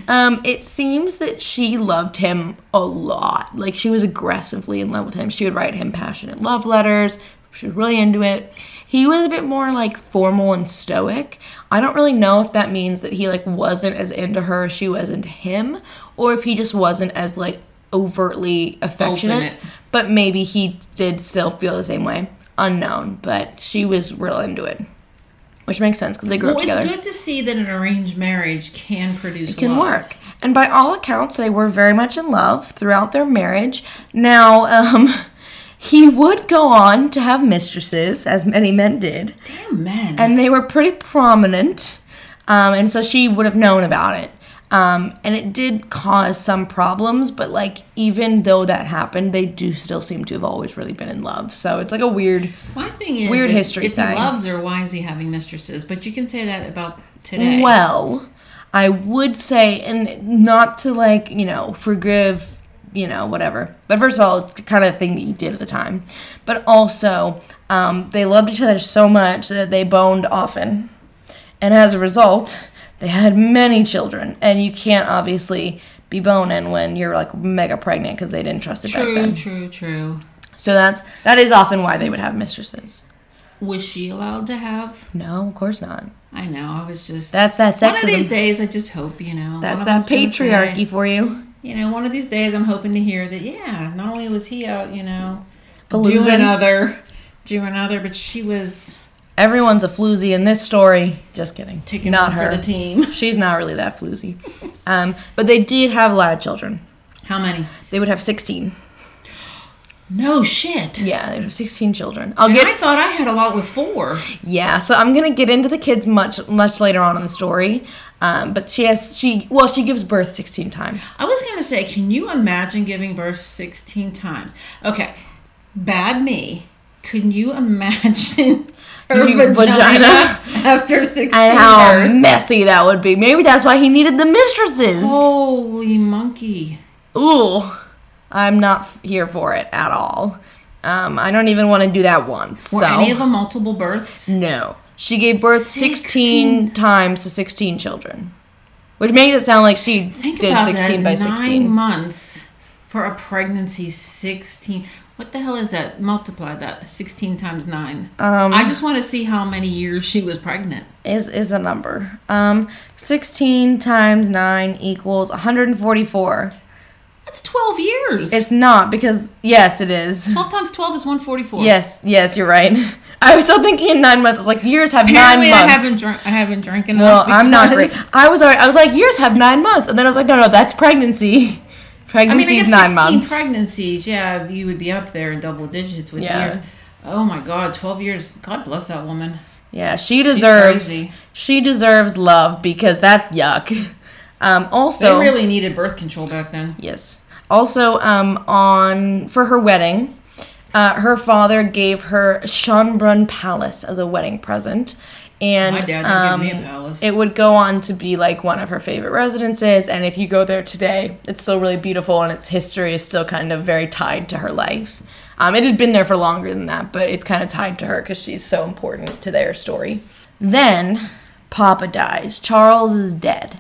Um, it seems that she loved him a lot. Like she was aggressively in love with him. She would write him passionate love letters. She was really into it. He was a bit more like formal and stoic. I don't really know if that means that he like wasn't as into her as she was into him, or if he just wasn't as like overtly affectionate. But maybe he did still feel the same way. Unknown, but she was real into it, which makes sense because they grew Well, up together. Well, it's good to see that an arranged marriage can produce It can love. work. And by all accounts, they were very much in love throughout their marriage. Now, um, he would go on to have mistresses, as many men did, Damn men. and they were pretty prominent. Um, and so she would have known about it. Um, and it did cause some problems, but like even though that happened, they do still seem to have always really been in love. So it's like a weird. My thing is, Weird if, history if thing. he loves her, why is he having mistresses? But you can say that about today. Well, I would say, and not to like, you know, forgive, you know, whatever. But first of all, it's the kind of thing that you did at the time. But also, um, they loved each other so much that they boned often. And as a result, they had many children. And you can't obviously be boning when you're like mega pregnant because they didn't trust it back true, then. true, true. So that's that is often why they would have mistresses. Was she allowed to have? No, of course not. I know. I was just. That's that sexism. one of these days. I just hope you know. That's that of them's gonna patriarchy say, for you. you know, one of these days, I'm hoping to hear that. Yeah, not only was he out, you know, Baloozing. doing other, doing other, but she was Everyone's a floozy in this story. Just kidding. taking not her. for the team. She's not really that floozy. Um, but they did have a lot of children. How many? They would have 16. No shit. Yeah, they have 16 children. I'll And get I thought I had a lot with four. yeah. So I'm gonna get into the kids much much later on in the story. Um, but she has she well she gives birth 16 times. I was gonna say, can you imagine giving birth sixteen times? Okay, bad me. Can you imagine her vagina, vagina? after sixteen And how births? messy that would be. Maybe that's why he needed the mistresses. Holy monkey! Ooh, I'm not here for it at all. Um, I don't even want to do that once. Were so any of them multiple births? No. She gave birth 16, 16 times to 16 children. Which makes it sound like she Think did about 16 that. by Nine 16. months for a pregnancy. Sixteen. What the hell is that? Multiply that. Sixteen times nine. Um, I just want to see how many years she was pregnant. is is a number. Um 16 times 9 equals 144. That's twelve years. It's not because yes, it is. twelve times twelve is one forty four. Yes, yes, you're right. I was still thinking in 9 months. I was like years have Apparently, 9 I haven't drunk. I haven't drank well, enough. I'm not great. I was alright. I was like years have 9 months. And then I was like no, no, that's pregnancy. I mean, Pregnancy I guess is 9 sixteen months. pregnancies. Yeah, you would be up there in double digits with Yeah. years. Oh my God, twelve years. God bless that woman. Yeah, she deserves she deserves love because that's yuck. Um, They also, really needed birth control back then. yes. Also, um, on for her wedding, uh, her father gave her Schönbrunn Palace as a wedding present, and um, me a palace. it would go on to be like one of her favorite residences. And if you go there today, it's still really beautiful, and its history is still kind of very tied to her life. Um, it had been there for longer than that, but it's kind of tied to her because she's so important to their story. Then Papa dies. Charles is dead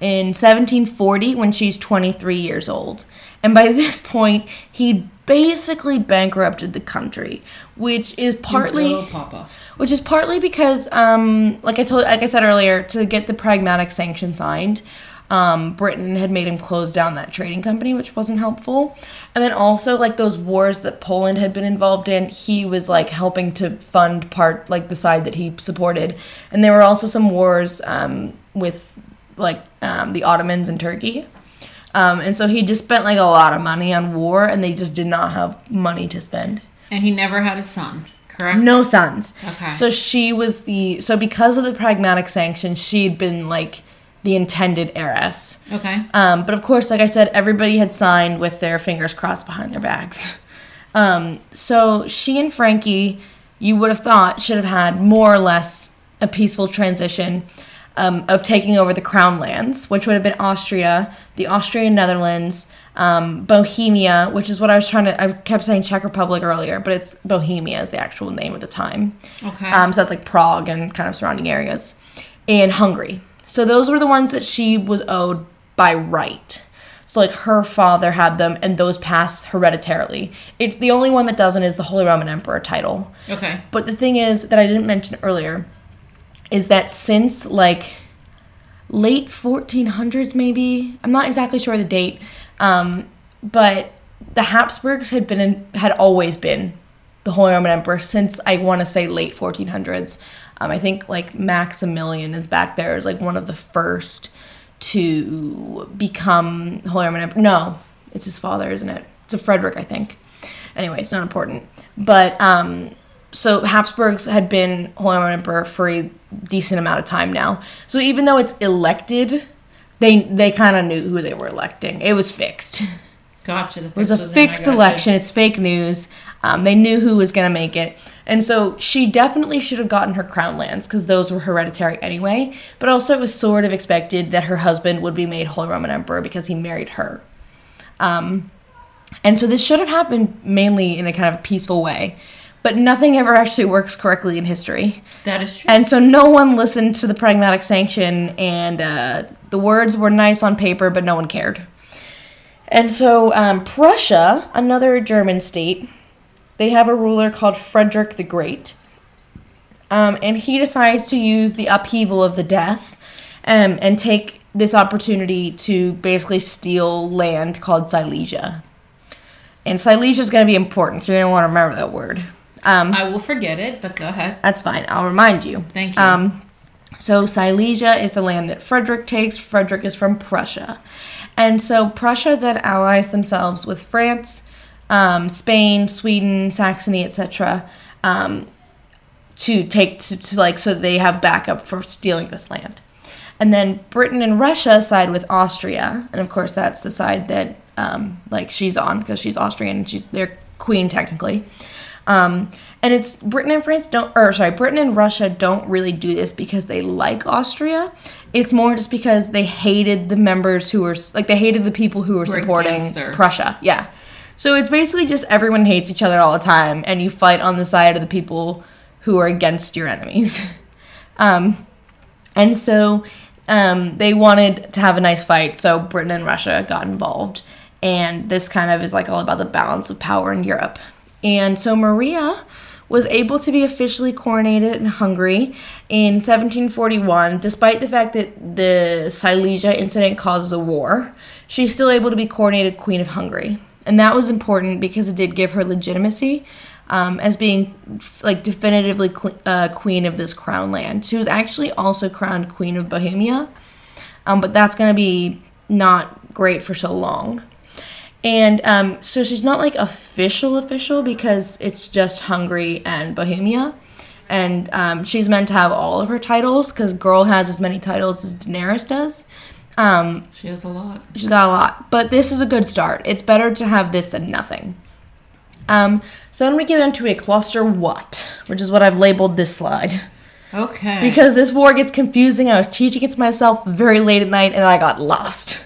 in 1740 when she's 23 years old. And by this point, he basically bankrupted the country, which is partly which is partly because um like I told like I said earlier to get the pragmatic sanction signed um, Britain had made him close down that trading company, which wasn't helpful. And then also, like those wars that Poland had been involved in, he was like helping to fund part, like the side that he supported. And there were also some wars um, with like um, the Ottomans in Turkey. Um, and so he just spent like a lot of money on war, and they just did not have money to spend. And he never had a son, correct? No sons. Okay. So she was the so because of the pragmatic sanctions, she'd been like the intended heiress. Okay. Um, but of course, like I said, everybody had signed with their fingers crossed behind their backs. Um, so she and Frankie, you would have thought, should have had more or less a peaceful transition um, of taking over the crown lands, which would have been Austria, the Austrian Netherlands, um, Bohemia, which is what I was trying to. I kept saying Czech Republic earlier, but it's Bohemia is the actual name at the time. Okay. Um, so that's like Prague and kind of surrounding areas, and Hungary. So those were the ones that she was owed by right. So like her father had them, and those pass hereditarily. It's the only one that doesn't is the Holy Roman Emperor title. Okay. But the thing is that I didn't mention earlier is that since like late 1400s, maybe I'm not exactly sure the date, um, but the Habsburgs had been in, had always been the Holy Roman Emperor since I want to say late 1400s. Um, I think like Maximilian is back there as like one of the first to become Holy Roman Emperor. No, it's his father, isn't it? It's a Frederick, I think. Anyway, it's not important. But um, so Habsburgs had been Holy Roman Emperor for a decent amount of time now. So even though it's elected, they they kind of knew who they were electing. It was fixed. Gotcha. The It was a fixed election. It's fake news. Um, they knew who was going to make it. And so she definitely should have gotten her crown lands because those were hereditary anyway. But also, it was sort of expected that her husband would be made Holy Roman Emperor because he married her. Um, and so this should have happened mainly in a kind of peaceful way. But nothing ever actually works correctly in history. That is true. And so no one listened to the pragmatic sanction, and uh, the words were nice on paper, but no one cared. And so um, Prussia, another German state, they have a ruler called Frederick the Great. Um, and he decides to use the upheaval of the death um, and take this opportunity to basically steal land called Silesia. And Silesia is going to be important, so you're going to want to remember that word. Um, I will forget it, but go ahead. that's fine. I'll remind you. Thank you. Um, so Silesia is the land that Frederick takes. Frederick is from Prussia. And so Prussia then allies themselves with France, um, Spain, Sweden, Saxony, etc. Um, to take to, to like so they have backup for stealing this land. And then Britain and Russia side with Austria, and of course that's the side that um, like she's on because she's Austrian and she's their queen technically. Um, and it's Britain and France don't, or sorry, Britain and Russia don't really do this because they like Austria. It's more just because they hated the members who were like they hated the people who were Were supporting. Prussia. Yeah. So it's basically just everyone hates each other all the time, and you fight on the side of the people who are against your enemies. um, and so um, they wanted to have a nice fight, so Britain and Russia got involved. And this kind of is like all about the balance of power in Europe. And so Maria was able to be officially coronated in Hungary in 1741, despite the fact that the Silesia incident causes a war. She's still able to be coronated Queen of Hungary. And that was important because it did give her legitimacy um, as being like definitively cl- uh, queen of this crown land. She was actually also crowned Queen of Bohemia, um, but that's going to be not great for so long. And um, so she's not like official official because it's just Hungary and Bohemia. And um, she's meant to have all of her titles because girl has as many titles as Daenerys does. Um, she has a lot. She's got a lot, but this is a good start. It's better to have this than nothing. Um, so then we get into a cluster what, which is what I've labeled this slide. Okay. Because this war gets confusing. I was teaching it to myself very late at night and I got lost.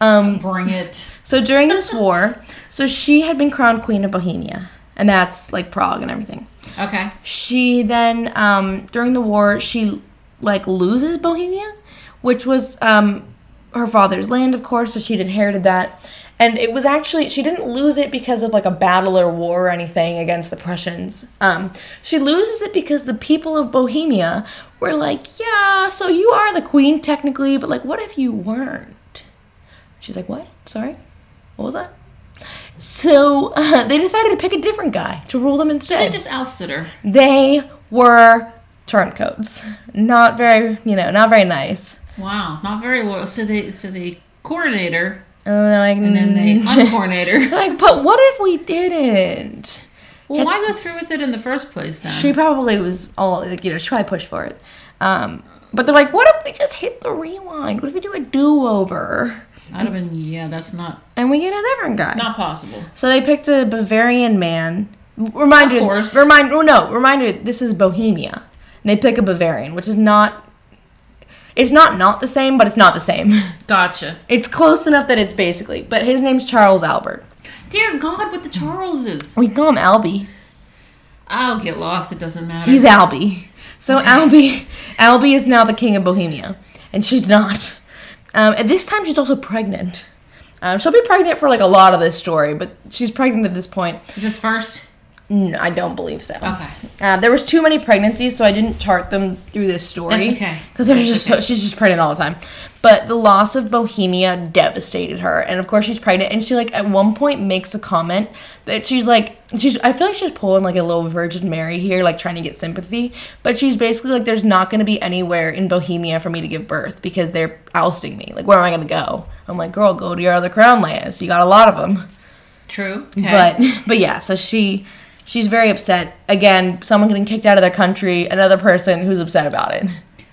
Um, bring it. So during this war, so she had been crowned Queen of Bohemia, and that's like Prague and everything. Okay. She then, um, during the war, she like loses Bohemia, which was um, her father's land, of course, so she'd inherited that. And it was actually she didn't lose it because of like a battle or war or anything against the Prussians. Um, she loses it because the people of Bohemia were like, "Yeah, so you are the queen technically, but like, what if you weren't?" She's like, "What? Sorry, what was that?" So uh, they decided to pick a different guy to rule them instead. They just ousted her. They were turncoats. Not very, you know, not very nice. Wow. Not very loyal. So they so they coronate her And like, and then they uncoronate her. like, but what if we didn't? Well, why go through with it in the first place then? She probably was all like, you know, she probably pushed for it. Um, but they're like, what if we just hit the rewind? What if we do a do over? I'd have been yeah. That's not And we get a different guy. not possible. So they picked a Bavarian man. Remind Of you, course. remind, oh no, remind you, this is Bohemia. And they pick a Bavarian, which is not, it's not not the same, but it's not the same. Gotcha. It's close enough that it's basically, but his name's Charles Albert. Dear God, what the Charleses? We call him Albie. I'll get lost. It doesn't matter. He's Albie. So Albie, Albie is now the king of Bohemia, and she's not. Um, at this time, she's also pregnant. Um, she'll be pregnant for like a lot of this story, but she's pregnant at this point. Is this first? No, I don't believe so. Okay. Uh, there was too many pregnancies, so I didn't chart them through this story. That's okay. Because there's That's just so, she's just pregnant all the time. But the loss of Bohemia devastated her, and of course she's pregnant. And she like at one point makes a comment that she's like she's I feel like she's pulling like a little Virgin Mary here, like trying to get sympathy. But she's basically like, there's not going to be anywhere in Bohemia for me to give birth because they're ousting me. Like, where am I going to go? I'm like, girl, go to your other crown lands. You got a lot of them. True. Okay. But but yeah, so she she's very upset. Again, someone getting kicked out of their country, another person who's upset about it.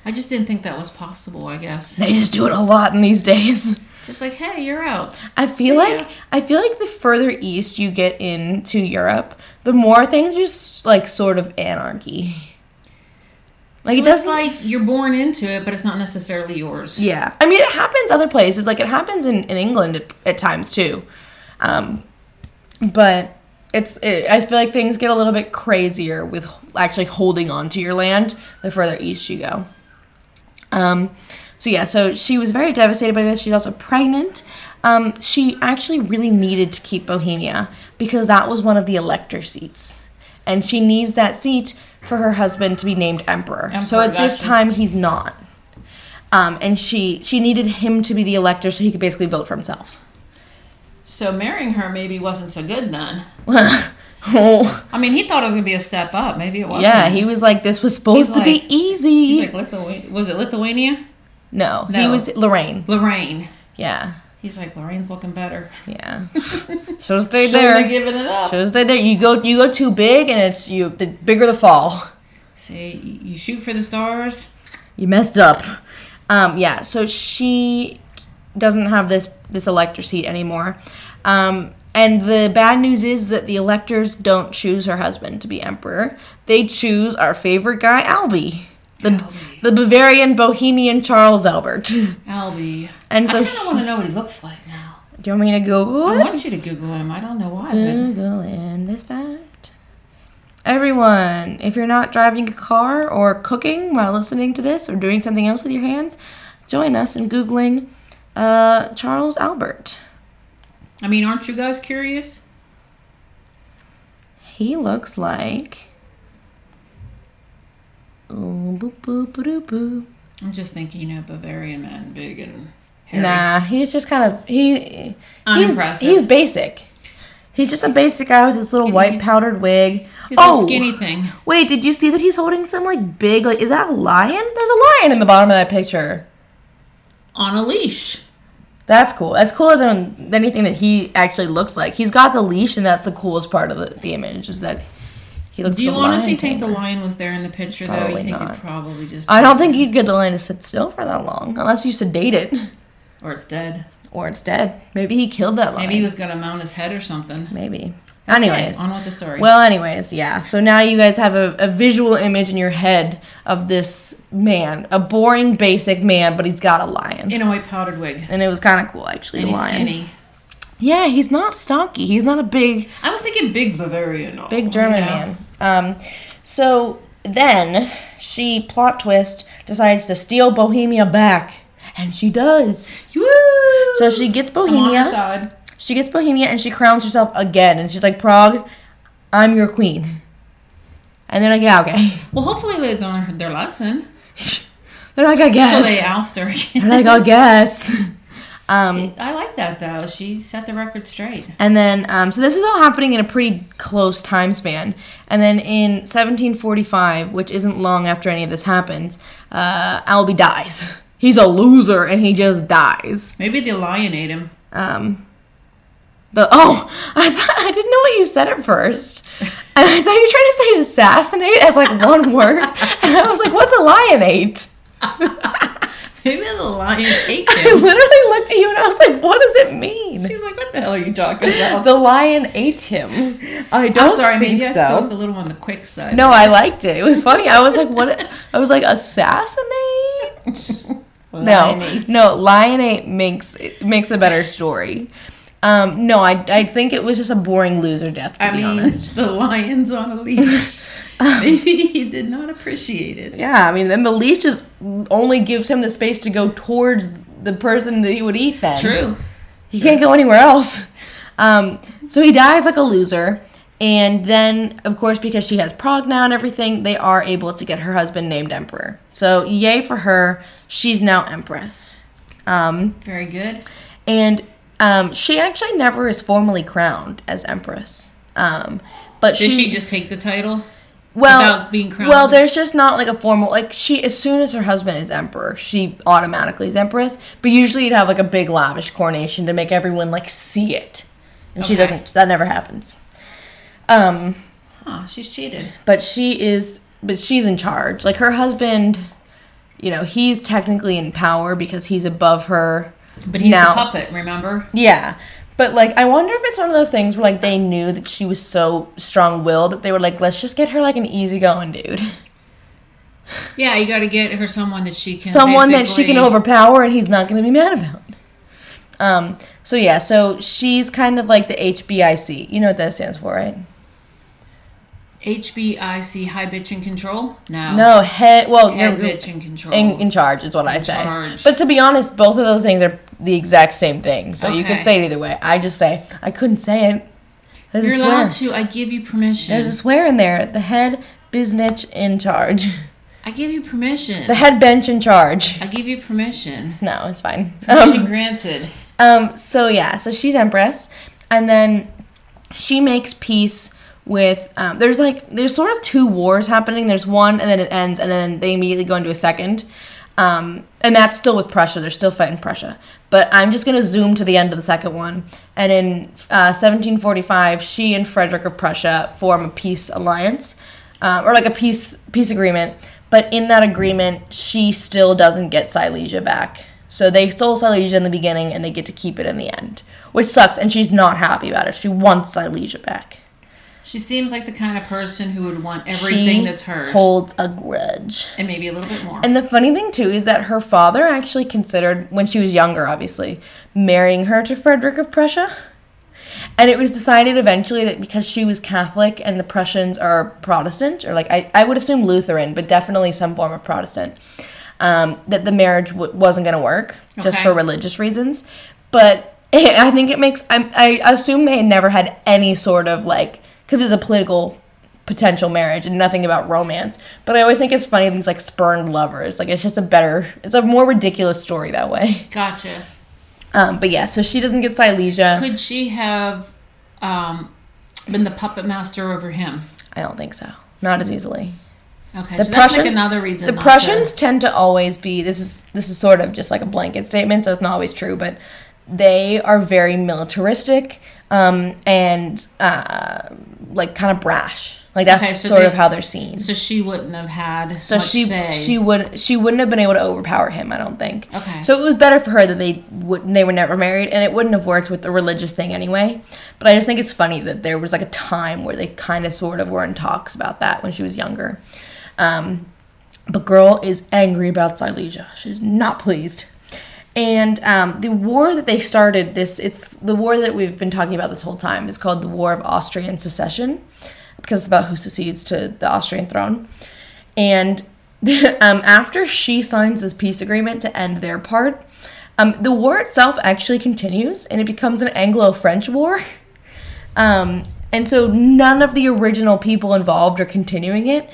I just didn't think that was possible. I guess. They just do it a lot in these days. Just like, hey, you're out. I feel See like ya. I feel like the further east you get into Europe, the more things just like sort of anarchy. Like so it it's like you're born into it, but it's not necessarily yours. Yeah, I mean it happens other places. Like it happens in, in England at, at times too, um, but it's it, I feel like things get a little bit crazier with actually holding on to your land the further east you go. Um, so yeah, so she was very devastated by this. She's also pregnant. Um, she actually really needed to keep Bohemia because that was one of the elector seats, and she needs that seat for her husband to be named emperor. so Emperor, at this time he's not. Um, and she she needed him to be the elector so he could basically vote for himself. So marrying her maybe wasn't so good then. oh, I mean, he thought it was gonna be a step up. Maybe it wasn't. yeah, he was like, this was supposed He's to be easy. He's like Lithuania. Was it Lithuania? no, he was Lorraine. Lorraine. Yeah, He's like Lorraine's looking better. yeah. Should have stayed there. have given it up. Should have stayed there. You go, you go too big, and it's you. The bigger the fall. See, you you shoot for the stars. You messed up. Um, yeah, so she doesn't have this this elector seat anymore. Um, and the bad news is that the electors don't choose her husband to be emperor. They choose our favorite guy, Albie. The, Albie. the Bavarian Bohemian Charles Albert. Albie. And so, I kind of want to know what he looks like now. do you want me to Google I want you to Google him. I don't know why. But Googling this fact. Everyone, if you're not driving a car or cooking while listening to this or doing something else with your hands, join us in Googling uh, Charles Albert. I mean, aren't you guys curious? He looks like. Ooh, boop, boop, boop, boop. I'm just thinking, you know, Bavarian man, big and hairy. Nah, he's just kind of he. He's, Unimpressive. he's basic. He's just a basic guy with his little white He's- powdered wig. He's a skinny thing. Wait, did you see that he's holding some like big like is that a lion? There's a lion in the bottom of that picture. On a leash. That's cool. That's cooler than, anything that he actually looks like. He's got the leash, and that's the coolest part of the, the image is that he looks. Do you like a lion honestly think the lion was there in the picture, though? Probably You think not. it probably just. I don't think you'd get the lion to sit still for that long, unless you sedate it, Or it's dead. or it's dead. Maybe he killed that lion. Maybe he was going to mount his head or something. Maybe. Anyways, Okay, on with the story. Well, anyways, yeah. So now you guys have a, a visual image in your head of this man, a boring, basic man, but he's got a lion, in a white powdered wig. and it was kind of cool actually. And he's lion. skinny. Yeah, he's not stocky. He's not a big, I was thinking big Bavarian. big German know. man. Um, so then she plot twist decides to steal Bohemia back, and she does. Woo! So she gets I'm on her Bohemia. She gets Bohemia, and she crowns herself again, and she's like, "Prague, I'm your queen." And they're like, "Yeah, okay." Well, hopefully they learned their lesson. They're like, "I guess. So guess." they oust her. They're like, "I guess." Um, See, I like that though. She set the record straight. And then, um, so this is all happening in a pretty close time span. And then in 1745, which isn't long after any of this happens, uh, Albie dies. He's a loser and he just dies. Maybe the lion ate him. Um, the oh, I thought I didn't know what you said at first, and I thought you were trying to say assassinate as like one word, and I was like, "What's a lionate?" Maybe the lion ate him. I literally looked at you and I was like, "What does it mean?" She's like, "What the hell are you talking about?" The lion ate him. I don't I'm sorry. think Maybe I spoke a little on the quick side. No, I liked it. It was funny. I was like, what? I was like, assassinate? No, Lionate. no, lionate makes it makes a better story. Um, no, I, I think it was just a boring loser death. To I be mean, honest. the lion's on a leash. Maybe he did not appreciate it. Yeah, I mean, then the leash just only gives him the space to go towards the person that he would eat. Then True. He can't go anywhere else. Um, so he dies like a loser. And then, of course, because she has Prague now and everything, they are able to get her husband named emperor. So, yay for her. She's now empress. Um, Very good. and um, she actually never is formally crowned as empress. Um, but Did she, she just take the title? well, without being crowned? well, there's just not like a formal like she. As soon as her husband is emperor, she automatically is empress. But usually, you'd have like a big lavish coronation to make everyone like see it, and she doesn't. That never happens. Um, Huh, she's cheated. but she is but she's in charge like her husband you know he's technically in power because he's above her But he's now a puppet, remember? yeah but like i wonder if it's one of those things where like they knew that she was so strong-willed that they were like let's just get her like an easygoing dude Yeah, you got to get her someone that she can. someone that she can overpower and he's not going to be mad about um so yeah so she's kind of like the hbic you know what that stands for right HBIC, high bitch in control? No. no head well Head bitch in control. in, in charge is what I say. charge. But to be honest, both of those things are the exact same thing. So you could say it either way. I just say I couldn't say it. There's You're allowed to. I give you permission. There's a swear in there. The head biznitch in charge. I give you permission. The head bench in charge. I give you permission. No, it's fine. Permission Um, granted. um, so yeah, so she's empress, and then she makes peace with. Um, there's like there's sort of two wars happening. There's one, and then it ends, and then they immediately go into a second. Um, and that's still with Prussia. They're still fighting Prussia. But I'm just gonna zoom to the end of the second one. And in uh, 1745, she and Frederick of Prussia form a peace alliance, uh, or like a peace peace agreement. But in that agreement, she still doesn't get Silesia back. So they stole Silesia in the beginning, and they get to keep it in the end, which sucks. And she's not happy about it. She wants Silesia back. She seems like the kind of person who would want everything she that's hers. holds a grudge. and maybe a little bit more. And the funny thing too is that her father actually considered, when she was younger, obviously, marrying her to Frederick of Prussia. And it was decided eventually that because she was Catholic and the Prussians are Protestant, or like I, I would assume Lutheran, but definitely some form of Protestant, um, that the marriage w- wasn't going to work just Okay. for religious reasons. But I think it makes I, I assume they never had any sort of like because it's a political potential marriage and nothing about romance. But I always think it's funny these like spurned lovers. Like it's just a better, it's a more ridiculous story that way. gotcha. Um, but yeah, so she doesn't get Silesia. Could she have um, been the puppet master over him? I don't think so. Not as easily. Okay, The so that's like Prussians- another reason. The Prussians To, tend to always be. This is this is sort of just like a blanket statement, so it's not always true, but they are very militaristic um, and uh, like kind of brash. Like that's Okay, so sort they- of how they're seen. so she wouldn't have had So much she say. she would she wouldn't have been able to overpower him. I don't think. Okay. So it was better for her that they would they were never married, and it wouldn't have worked with the religious thing anyway. But I just think it's funny that there was like a time where they kind of sort of were in talks about that when she was younger. Um, but girl is angry about Silesia. She's not pleased. And um, the war that they started, this it's the war that we've been talking about this whole time, is called the War of Austrian Succession, because it's about who succeeds to the Austrian throne. And um, after she signs this peace agreement to end their part, um, the war itself actually continues, and it becomes an Anglo-French war. Um, and so none of the original people involved are continuing it,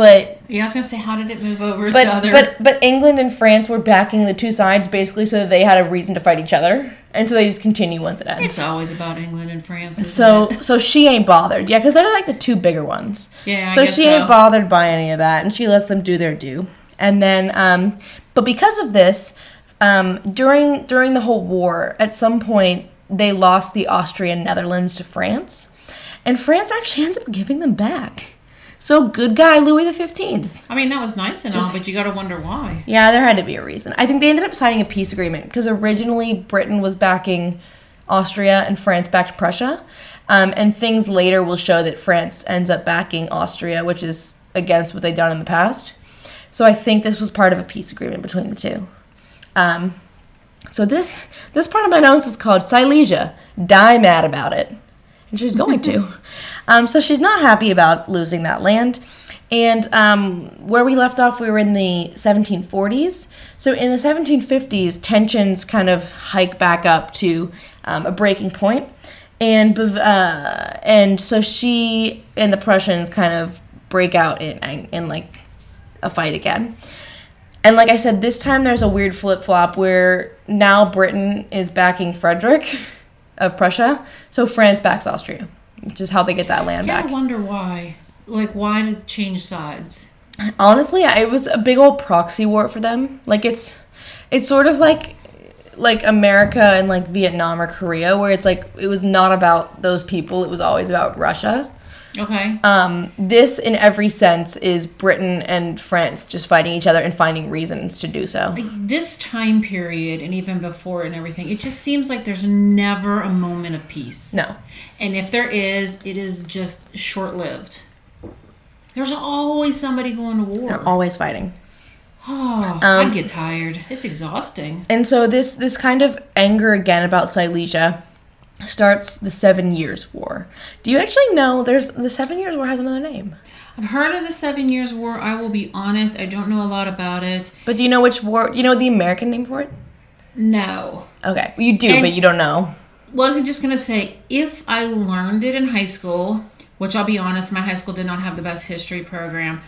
but yeah, I was gonna say, how did it move over but to other? but but England and France were backing the two sides basically so that they had a reason to fight each other, and so they just continue once it ends. it's always about England and France. So it? so she ain't bothered, yeah, because they're like the two bigger ones. Yeah, I so she so. ain't bothered by any of that, and she lets them do their due. And then, um, but because of this, um, during during the whole war, at some point they lost the Austrian Netherlands to France, and France actually ends up giving them back. So good guy Louis the Fifteenth. I mean, that was nice and all, but you got to wonder why. Yeah, there had to be a reason. I think they ended up signing a peace agreement because originally Britain was backing Austria and France backed Prussia. Um, and things later will show that France ends up backing Austria, which is against what they've done in the past. So I think this was part of a peace agreement between the two. Um, so this this part of my notes is called Silesia. Die mad about it, and she's going to. Um, so she's not happy about losing that land. And um, where we left off, we were in the 1740s. So in the 1750s, tensions kind of hike back up to um, a breaking point, and uh, and so she and the Prussians kind of break out in in like a fight again. And like I said, this time there's a weird flip flop where now Britain is backing Frederick of Prussia, so France backs Austria, which is how they get that land I back. gotta wonder why. Like, why did it change sides? Honestly, it was a big old proxy war for them. Like it's it's sort of like like America and like Vietnam or Korea where it's like it was not about those people, it was always about Russia. Okay. Um, this in every sense is Britain and France just fighting each other and finding reasons to do so. this time period and even before and everything, it just seems like there's never a moment of peace. No. And if there is, it is just short lived. There's always somebody going to war. They're always fighting. Oh, Um, I'd get tired. It's exhausting. And so this this kind of anger again about Silesia starts the Seven Years' War. Do you actually know there's the Seven Years' War has another name? I've heard of the Seven Years' War. I will be honest, I don't know a lot about it. But do you know which war? Do you know the American name for it? No. Okay, you do, And- but you don't know. Well, I was just gonna say, if I learned it in high school, which I'll be honest, my high school did not have the best history program.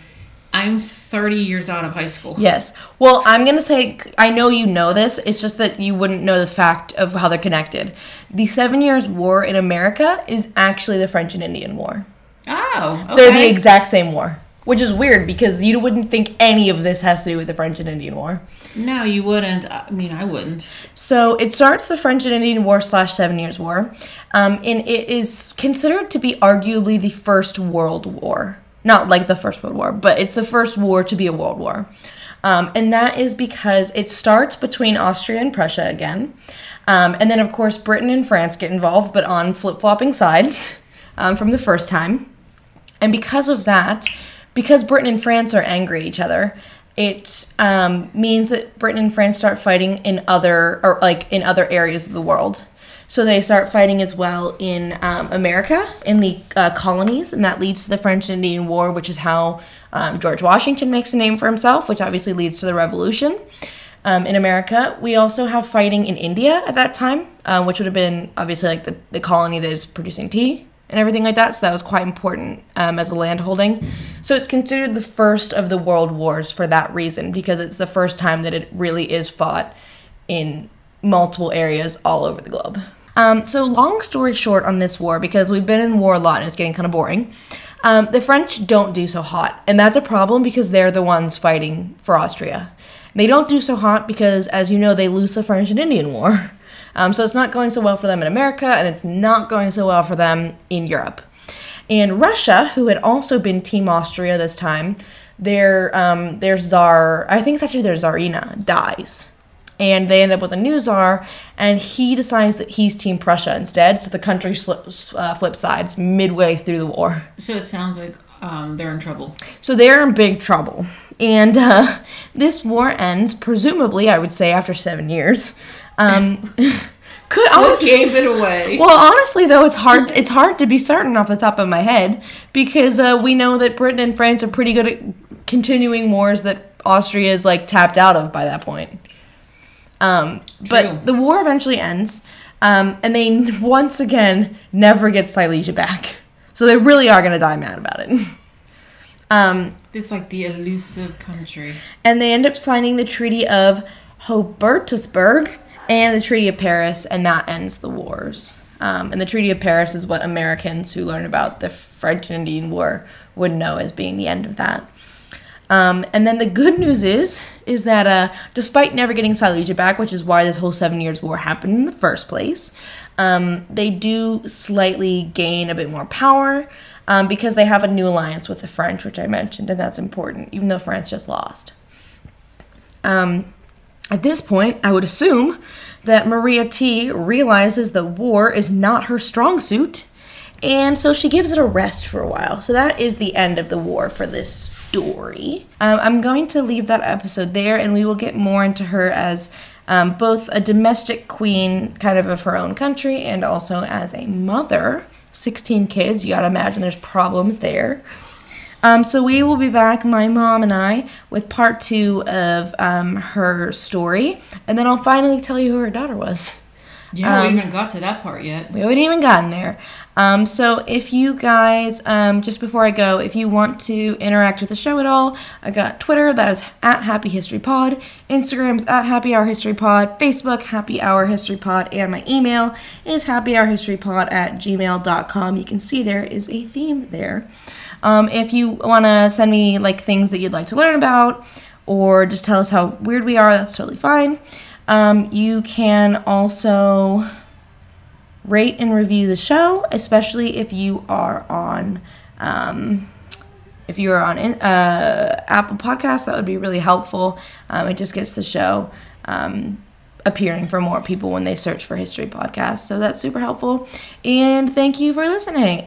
I'm 30 years out of high school. Yes. Well, I'm gonna say I know you know this. It's just that you wouldn't know the fact of how they're connected. The Seven Years' War in America is actually the French and Indian War. Oh, okay. They're the exact same war, which is weird because you wouldn't think any of this has to do with the French and Indian War. no, you wouldn't. I mean, I wouldn't. So it starts the French and Indian War slash Seven Years War, um, and it is considered to be arguably the first world war. Not like the first world war, but it's the first war to be a world war. Um, and that is because it starts between Austria and Prussia again. Um, and then, of course, Britain and France get involved, but on flip flopping sides um, from the first time. And because of that, because Britain and France are angry at each other, it um, means that Britain and France start fighting in other or like in other areas of the world. So they start fighting as well in um, America, in the uh, colonies, and that leads to the French Indian War, which is how um, George Washington makes a name for himself, which obviously leads to the Revolution. Um, in America, we also have fighting in India at that time, um, which would have been obviously like the, the colony that is producing tea and everything like that. So that was quite important um, as a landholding. So it's considered the first of the world wars for that reason, because it's the first time that it really is fought in multiple areas all over the globe. Um, so, long story short on this war, because we've been in war a lot and it's getting kind of boring, um, the French don't do so hot. And that's a problem because they're the ones fighting for Austria. They don't do so hot because, as you know, they lose the French and Indian War. Um, so it's not going so well for them in America, and it's not going so well for them in Europe. And Russia, who had also been Team Austria this time, their um, their czar, I think it's actually their czarina, dies, and they end up with a new czar, and he decides that he's Team Prussia instead. So the country slips, uh, flips sides midway through the war. So it sounds like um, they're in trouble. So they're in big trouble. And uh, this war ends, presumably, I would say, after seven years. Um, could honestly, gave it away? well, honestly, though, it's hard. It's hard to be certain off the top of my head because uh, we know that Britain and France are pretty good at continuing wars that Austria is like tapped out of by that point. Um, but the war eventually ends, um, and they once again never get Silesia back. So they really are gonna die mad about it. Um, It's like the elusive country. and they end up signing the Treaty of Hubertusburg and the Treaty of Paris, and that ends the wars. Um, and the Treaty of Paris is what Americans who learn about the French and Indian War would know as being the end of that. Um, and then the good news is, is that uh, despite never getting Silesia back, which is why this whole Seven Years' War happened in the first place, um, they do slightly gain a bit more power um, because they have a new alliance with the French, which I mentioned, and that's important, even though France just lost. Um, at this point, I would assume that Maria T realizes that war is not her strong suit, and so she gives it a rest for a while. So that is the end of the war for this story. Um, I'm going to leave that episode there, and we will get more into her as um, both a domestic queen, kind of of her own country, and also as a mother. 16 kids, you gotta imagine there's problems there. Um, so we will be back, my mom and I, with part two of um, her story, and then I'll finally tell you who her daughter was. Yeah, Um, we haven't got to that part yet. we haven't even gotten there. Um, so if you guys, um, just before I go, if you want to interact with the show at all, I got Twitter, that is at Happy History Pod, Instagram's at Happy Hour History Pod, Facebook, Happy Hour History Pod, and my email is Happy Hour History Pod at gmail.com. You can see there is a theme there. Um, if you want to send me like things that you'd like to learn about, or just tell us how weird we are, that's totally fine. Um, you can also rate and review the show, especially if you are on um, if you are on uh, Apple Podcasts. That would be really helpful. Um, it just gets the show um, appearing for more people when they search for history podcasts. So that's super helpful. And thank you for listening.